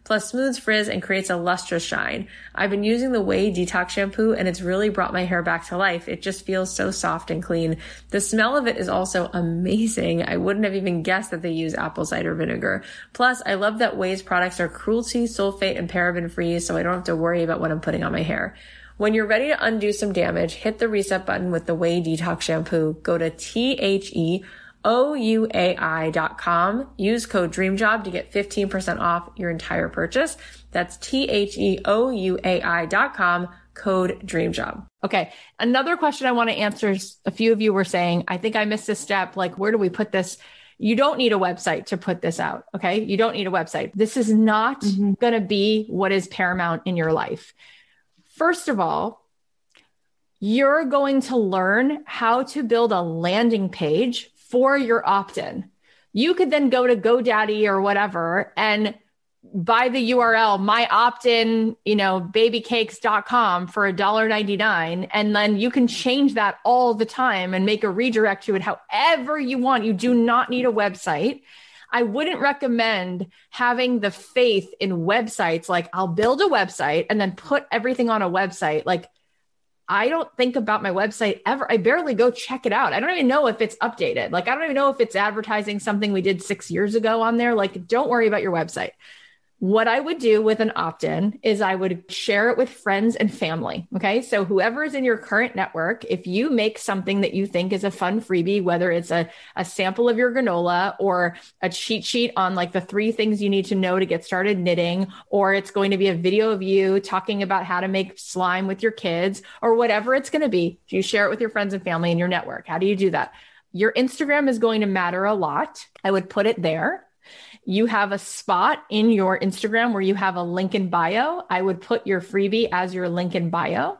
plus smooths frizz and creates a lustrous shine. I've been using the Ouai Detox Shampoo and it's really brought my hair back to life. It just feels so soft and clean. The smell of it is also amazing. I wouldn't have even guessed that they use apple cider vinegar. Plus, I love that Ouai's products are cruelty, sulfate, and paraben free, so I don't have to worry about what I'm putting on my hair. When you're ready to undo some damage, hit the reset button with the Ouai Detox Shampoo. Go to T-H-E ouai.com. Use code DREAMJOB to get 15% off your entire purchase. That's T-H-E-O-U-A-I.com, code DREAMJOB. Okay. Another question I want to answer is a few of you were saying, I think I missed a step. Like, where do we put this? You don't need a website to put this out. Okay. You don't need a website. This is not mm-hmm. going to be what is paramount in your life. First of all, you're going to learn how to build a landing page for your opt in. You could then go to GoDaddy or whatever and buy the URL my opt-in, you know, babycakes.com for $1.99 and then you can change that all the time and make a redirect to it however you want. You do not need a website. I wouldn't recommend having the faith in websites like I'll build a website and then put everything on a website. Like I don't think about my website ever. I barely go check it out. I don't even know if it's updated. Like, I don't even know if it's advertising something we did six years ago on there. Like, don't worry about your website. What I would do with an opt in is I would share it with friends and family. Okay. So, whoever is in your current network, if you make something that you think is a fun freebie, whether it's a, a sample of your granola or a cheat sheet on like the three things you need to know to get started knitting, or it's going to be a video of you talking about how to make slime with your kids, or whatever it's going to be, do you share it with your friends and family in your network. How do you do that? Your Instagram is going to matter a lot. I would put it there you have a spot in your Instagram where you have a link in bio, I would put your freebie as your link in bio.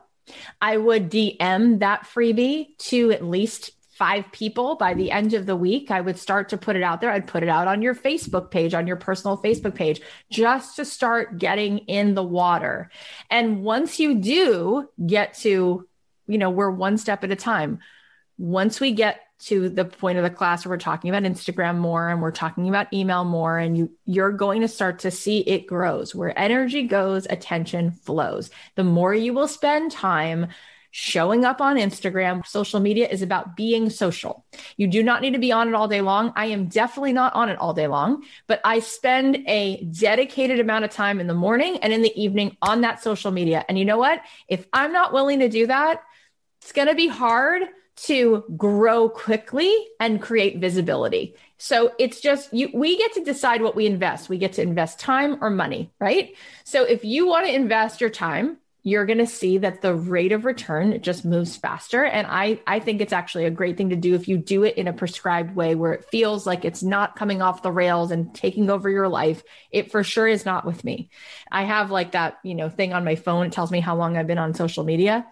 I would DM that freebie to at least five people by the end of the week. I would start to put it out there. I'd put it out on your Facebook page, on your personal Facebook page, just to start getting in the water. And once you do get to, you know, we're one step at a time. Once we get to the point of the class where we're talking about Instagram more and we're talking about email more and you you're going to start to see it grows where energy goes attention flows. The more you will spend time showing up on Instagram social media is about being social. You do not need to be on it all day long. I am definitely not on it all day long but I spend a dedicated amount of time in the morning and in the evening on that social media. And you know what? If I'm not willing to do that it's going to be hard to grow quickly and create visibility. So it's just you we get to decide what we invest. We get to invest time or money, right? So if you want to invest your time, you're going to see that the rate of return just moves faster and I I think it's actually a great thing to do if you do it in a prescribed way where it feels like it's not coming off the rails and taking over your life. It for sure is not with me. I have like that, you know, thing on my phone it tells me how long I've been on social media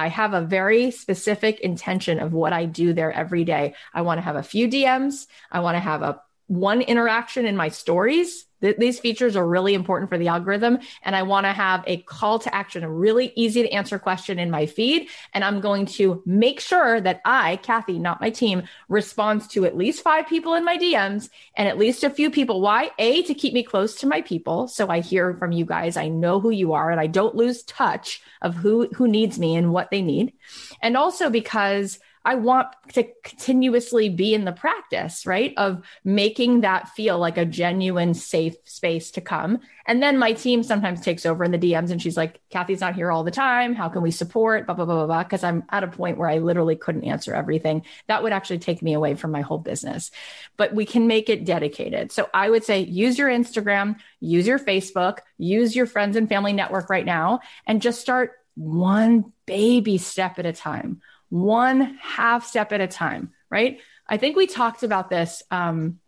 I have a very specific intention of what I do there every day. I want to have a few DMs. I want to have a one interaction in my stories. Th- these features are really important for the algorithm. And I want to have a call to action, a really easy to answer question in my feed. And I'm going to make sure that I, Cathy, not my team, responds to at least five people in my DMs and at least a few people. Why? A, to keep me close to my people. So I hear from you guys. I know who you are and I don't lose touch of who, who needs me and what they need. And also because I want to continuously be in the practice, right? Of making that feel like a genuine safe space to come. And then my team sometimes takes over in the DMs and she's like, Cathy's not here all the time. How can we support? Blah, blah, blah, blah, blah. Cause I'm at a point where I literally couldn't answer everything. That would actually take me away from my whole business, but we can make it dedicated. So I would say use your Instagram, use your Facebook, use your friends and family network right now, and just start one baby step at a time one half step at a time, right? I think we talked about this um,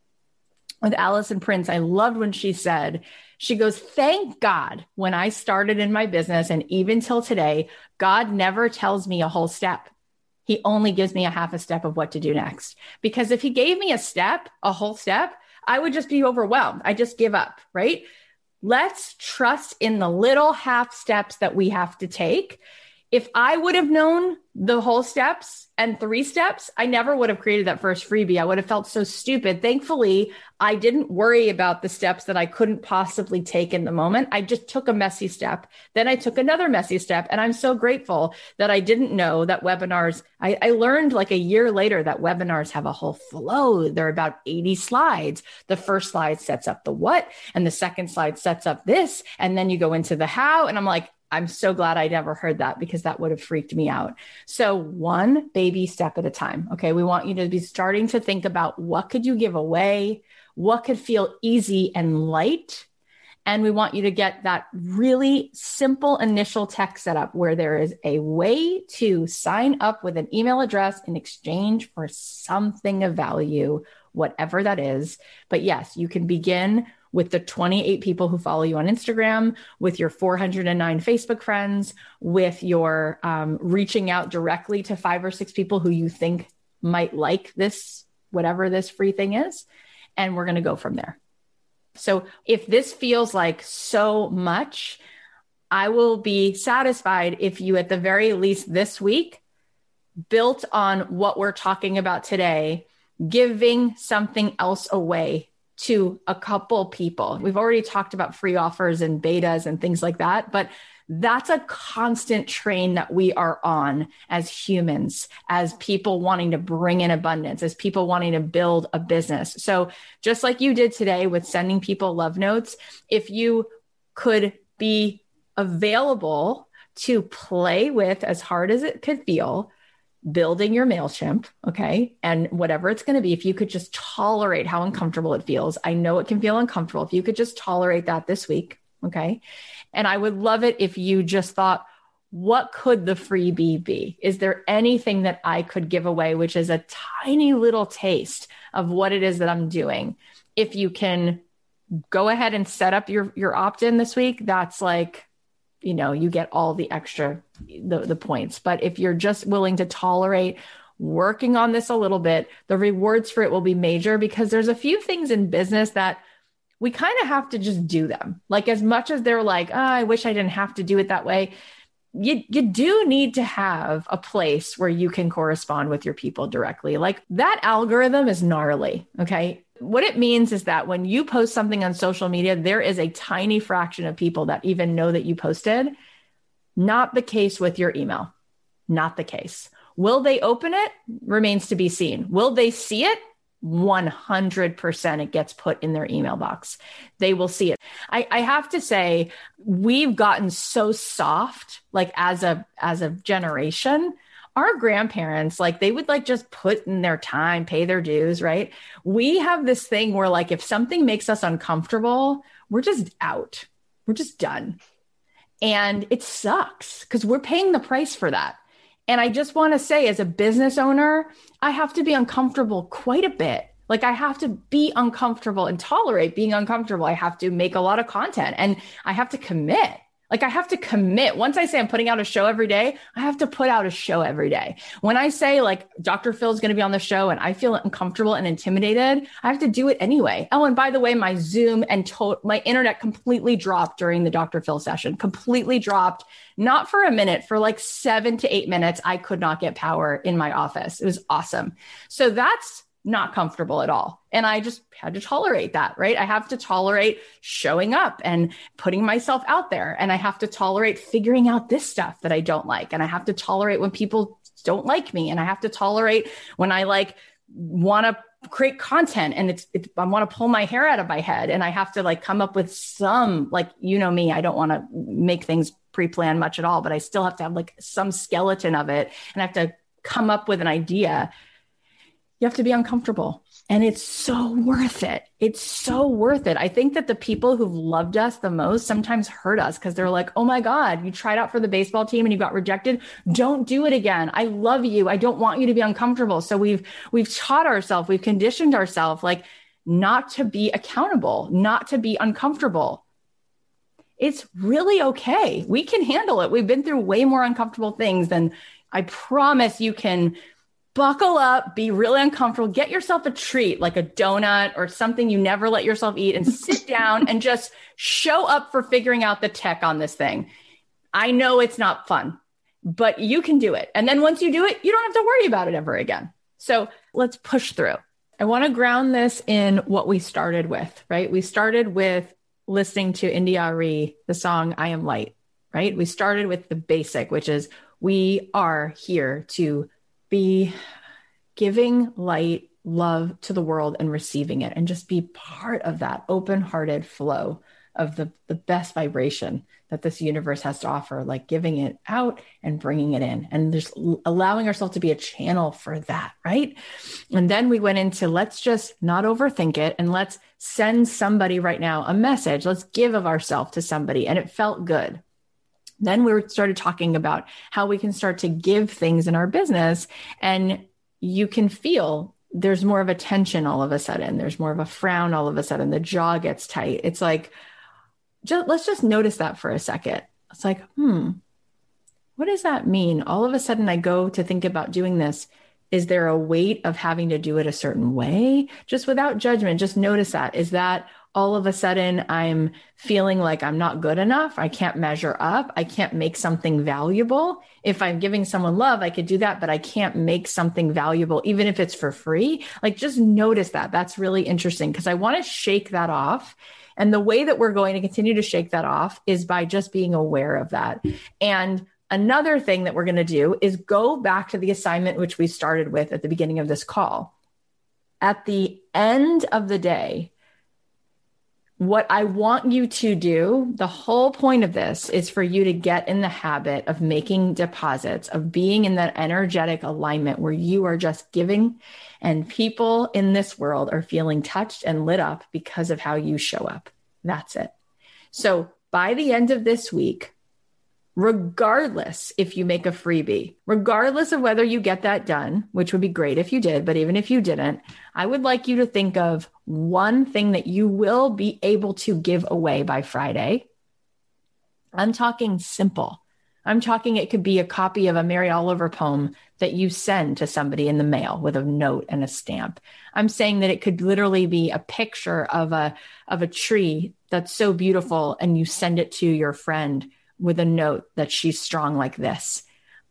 with Alison Prince. I loved when she said, she goes, Thank God when I started in my business and even till today, God never tells me a whole step. He only gives me a half a step of what to do next. Because if he gave me a step, a whole step, I would just be overwhelmed. I just give up, right? Let's trust in the little half steps that we have to take if I would have known the whole steps and three steps, I never would have created that first freebie. I would have felt so stupid. Thankfully, I didn't worry about the steps that I couldn't possibly take in the moment. I just took a messy step. Then I took another messy step. And I'm so grateful that I didn't know that webinars, I, I learned like a year later that webinars have a whole flow. They're about 80 slides. The first slide sets up the what, and the second slide sets up this. And then you go into the how. And I'm like, I'm so glad I'd never heard that because that would have freaked me out. So, one baby step at a time. Okay. We want you to be starting to think about what could you give away? What could feel easy and light? And we want you to get that really simple initial tech setup where there is a way to sign up with an email address in exchange for something of value, whatever that is. But yes, you can begin with the 28 people who follow you on Instagram, with your 409 Facebook friends, with your um, reaching out directly to five or six people who you think might like this, whatever this free thing is. And we're going to go from there. So if this feels like so much, I will be satisfied if you, at the very least this week, built on what we're talking about today, giving something else away to a couple people. We've already talked about free offers and betas and things like that, but that's a constant train that we are on as humans, as people wanting to bring in abundance, as people wanting to build a business. So, just like you did today with sending people love notes, if you could be available to play with as hard as it could feel building your MailChimp, okay, and whatever it's going to be, if you could just tolerate how uncomfortable it feels, I know it can feel uncomfortable. If you could just tolerate that this week, okay. And I would love it if you just thought, what could the freebie be? Is there anything that I could give away, which is a tiny little taste of what it is that I'm doing? If you can go ahead and set up your, your opt in this week, that's like, you know, you get all the extra the, the points. But if you're just willing to tolerate working on this a little bit, the rewards for it will be major because there's a few things in business that we kind of have to just do them. Like as much as they're like, oh, I wish I didn't have to do it that way. You, you do need to have a place where you can correspond with your people directly. Like that algorithm is gnarly. Okay what it means is that when you post something on social media, there is a tiny fraction of people that even know that you posted. Not the case with your email. Not the case. Will they open it? Remains to be seen. Will they see it? 100% it gets put in their email box. They will see it. I, I have to say, we've gotten so soft, like as a as a generation, our grandparents like they would like just put in their time pay their dues right? We have this thing where like if something makes us uncomfortable we're just out. We're just done. And it sucks because we're paying the price for that. And i just want to say as a business owner i have to be uncomfortable quite a bit. Like I have to be uncomfortable and tolerate being uncomfortable. I have to make a lot of content and I have to commit. Like I have to commit. Once I say I'm putting out a show every day, I have to put out a show every day. When I say like Dr. Phil's going to be on the show and I feel uncomfortable and intimidated, I have to do it anyway. Oh, and by the way, my Zoom and to- my internet completely dropped during the Dr. Phil session, completely dropped, not for a minute, for like seven to eight minutes. I could not get power in my office. It was awesome. So that's not comfortable at all. And I just had to tolerate that, right? I have to tolerate showing up and putting myself out there. And I have to tolerate figuring out this stuff that I don't like. And I have to tolerate when people don't like me. And I have to tolerate when I like want to create content and it's, it's I want to pull my hair out of my head and I have to like come up with some like you know me I don't want to make things pre-planned much at all but I still have to have like some skeleton of it and I have to come up with an idea you have to be uncomfortable. And it's so worth it. It's so worth it. I think that the people who've loved us the most sometimes hurt us because they're like, oh my God, you tried out for the baseball team and you got rejected. Don't do it again. I love you. I don't want you to be uncomfortable. So we've we've taught ourselves, we've conditioned ourselves like not to be accountable, not to be uncomfortable. It's really okay. We can handle it. We've been through way more uncomfortable things than I promise you can buckle up, be really uncomfortable, get yourself a treat like a donut or something you never let yourself eat and sit down and just show up for figuring out the tech on this thing. I know it's not fun, but you can do it. And then once you do it, you don't have to worry about it ever again. So let's push through. I want to ground this in what we started with, right? We started with listening to India.Arie, the song I Am Light, right? We started with the basic, which is we are here to be giving light, love to the world and receiving it, and just be part of that open hearted flow of the, the best vibration that this universe has to offer, like giving it out and bringing it in, and just allowing ourselves to be a channel for that, right? And then we went into let's just not overthink it and let's send somebody right now a message. Let's give of ourselves to somebody. And it felt good. Then we started talking about how we can start to give things in our business and you can feel there's more of a tension all of a sudden. There's more of a frown all of a sudden. The jaw gets tight. It's like, just, let's just notice that for a second. It's like, hmm, what does that mean? All of a sudden, I go to think about doing this. Is there a weight of having to do it a certain way? Just without judgment, just notice that. Is that all of a sudden I'm feeling like I'm not good enough. I can't measure up. I can't make something valuable. If I'm giving someone love, I could do that, but I can't make something valuable, even if it's for free. Like just notice that. That's really interesting because I want to shake that off. And the way that we're going to continue to shake that off is by just being aware of that. And another thing that we're going to do is go back to the assignment which we started with at the beginning of this call. At the end of the day, what I want you to do, the whole point of this is for you to get in the habit of making deposits, of being in that energetic alignment where you are just giving and people in this world are feeling touched and lit up because of how you show up. That's it. So by the end of this week, regardless if you make a freebie, regardless of whether you get that done, which would be great if you did, but even if you didn't, I would like you to think of one thing that you will be able to give away by Friday. I'm talking simple. I'm talking it could be a copy of a Mary Oliver poem that you send to somebody in the mail with a note and a stamp. I'm saying that it could literally be a picture of a of a tree that's so beautiful and you send it to your friend with a note that she's strong like this.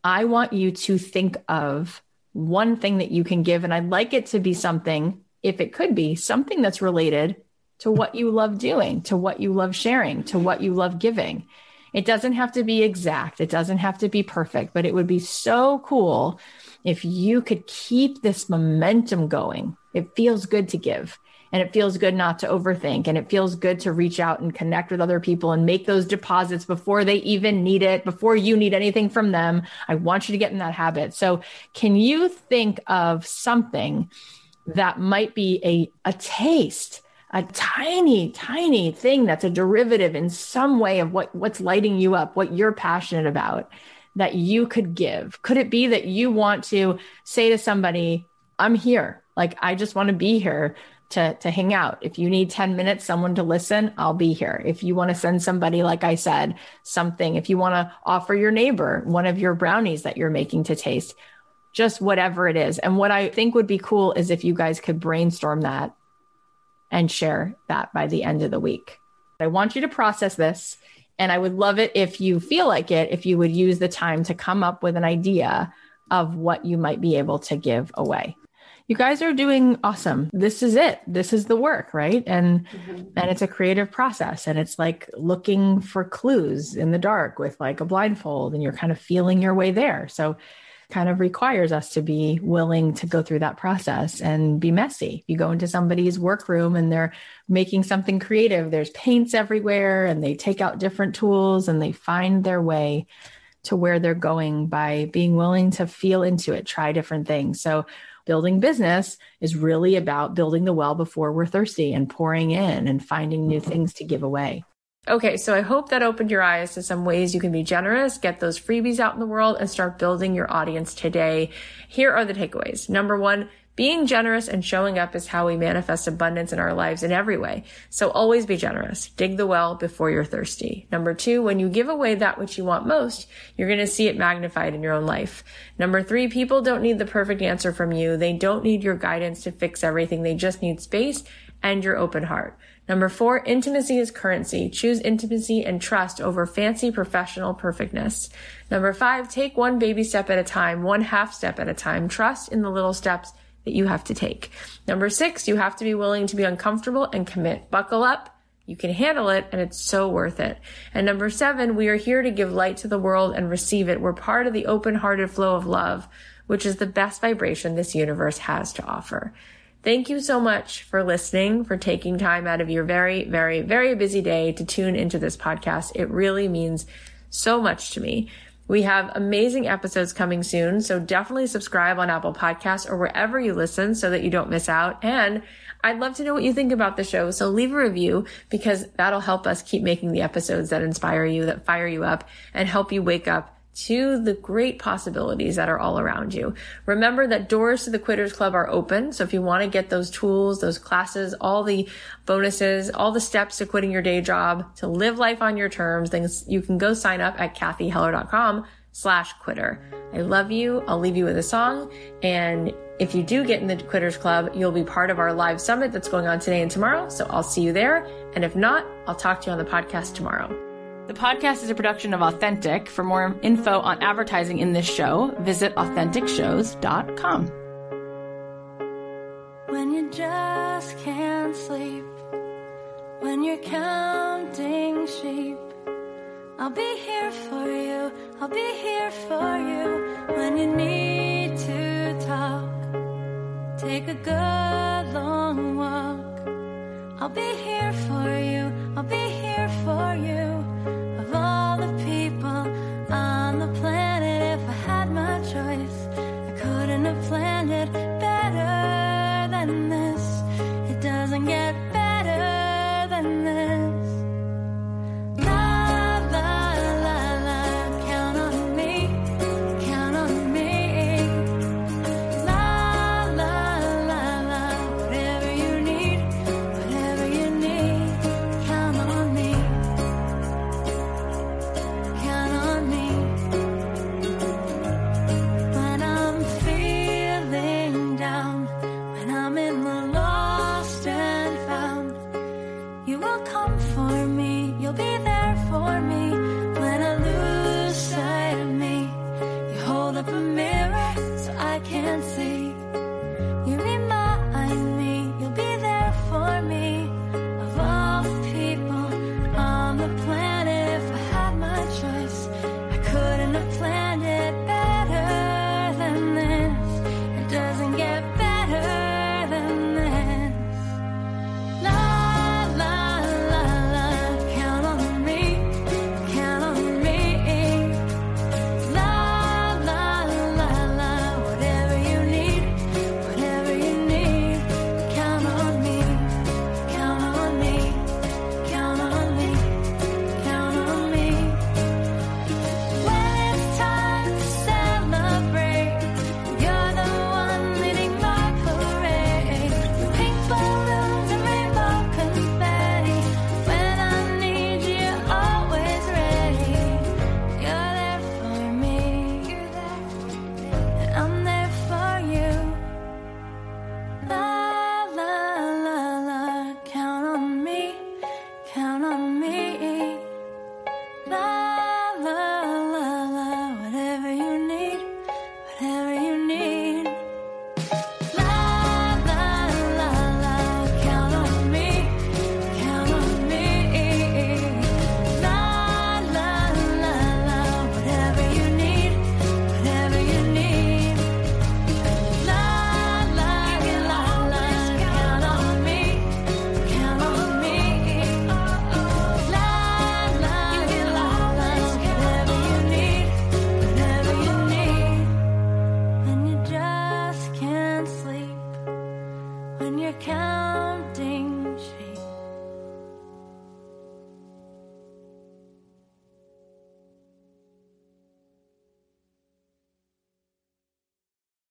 I want you to think of one thing that you can give. And I'd like it to be something, if it could be, something that's related to what you love doing, to what you love sharing, to what you love giving. It doesn't have to be exact, it doesn't have to be perfect, but it would be so cool if you could keep this momentum going. It feels good to give and it feels good not to overthink and it feels good to reach out and connect with other people and make those deposits before they even need it before you need anything from them. I want you to get in that habit. So can you think of something that might be a, a taste a tiny tiny thing that's a derivative in some way of what what's lighting you up what you're passionate about that you could give? Could it be that you want to say to somebody i'm here. Like i just want to be here to, to hang out. If you need 10 minutes, someone to listen, I'll be here. If you want to send somebody, like I said, something, if you want to offer your neighbor one of your brownies that you're making to taste, just whatever it is. And what I think would be cool is if you guys could brainstorm that and share that by the end of the week. I want you to process this. And I would love it if you feel like it, if you would use the time to come up with an idea of what you might be able to give away. You guys are doing awesome. This is it. This is the work, right? And mm-hmm. and it's a creative process and it's like looking for clues in the dark with like a blindfold and you're kind of feeling your way there. So kind of requires us to be willing to go through that process and be messy. You go into somebody's workroom and they're making something creative, there's paints everywhere, and they take out different tools and they find their way to where they're going by being willing to feel into it, try different things. So, building business is really about building the well before we're thirsty and pouring in and finding new things to give away. Okay, so I hope that opened your eyes to some ways you can be generous, get those freebies out in the world, and start building your audience today. Here are the takeaways. Number one, being generous and showing up is how we manifest abundance in our lives in every way. So always be generous. Dig the well before you're thirsty. Number two, when you give away that which you want most, you're going to see it magnified in your own life. Number three, people don't need the perfect answer from you. They don't need your guidance to fix everything. They just need space and your open heart. Number four, intimacy is currency. Choose intimacy and trust over fancy professional perfectness. Number five, take one baby step at a time, one half step at a time. Trust in the little steps that you have to take. Number six, you have to be willing to be uncomfortable and commit. Buckle up. You can handle it and it's so worth it. And number seven, we are here to give light to the world and receive it. We're part of the open hearted flow of love, which is the best vibration this universe has to offer. Thank you so much for listening, for taking time out of your very, very, very busy day to tune into this podcast. It really means so much to me. We have amazing episodes coming soon, so definitely subscribe on Apple Podcasts or wherever you listen so that you don't miss out. And I'd love to know what you think about the show, so leave a review because that'll help us keep making the episodes that inspire you, that fire you up, and help you wake up to the great possibilities that are all around you. Remember that doors to the Quitters Club are open. So if you want to get those tools, those classes, all the bonuses, all the steps to quitting your day job, to live life on your terms, then you can go sign up at cathyheller.com slash quitter. I love you. I'll leave you with a song. And if you do get in the Quitters Club, you'll be part of our live summit that's going on today and tomorrow. So I'll see you there. And if not, I'll talk to you on the podcast tomorrow. The podcast is a production of Authentic. For more info on advertising in this show, visit AuthenticShows.com. When you just can't sleep, when you're counting sheep, I'll be here for you, I'll be here for you when you need to talk. Take a good long walk. I'll be here for you, I'll be here for you up a man.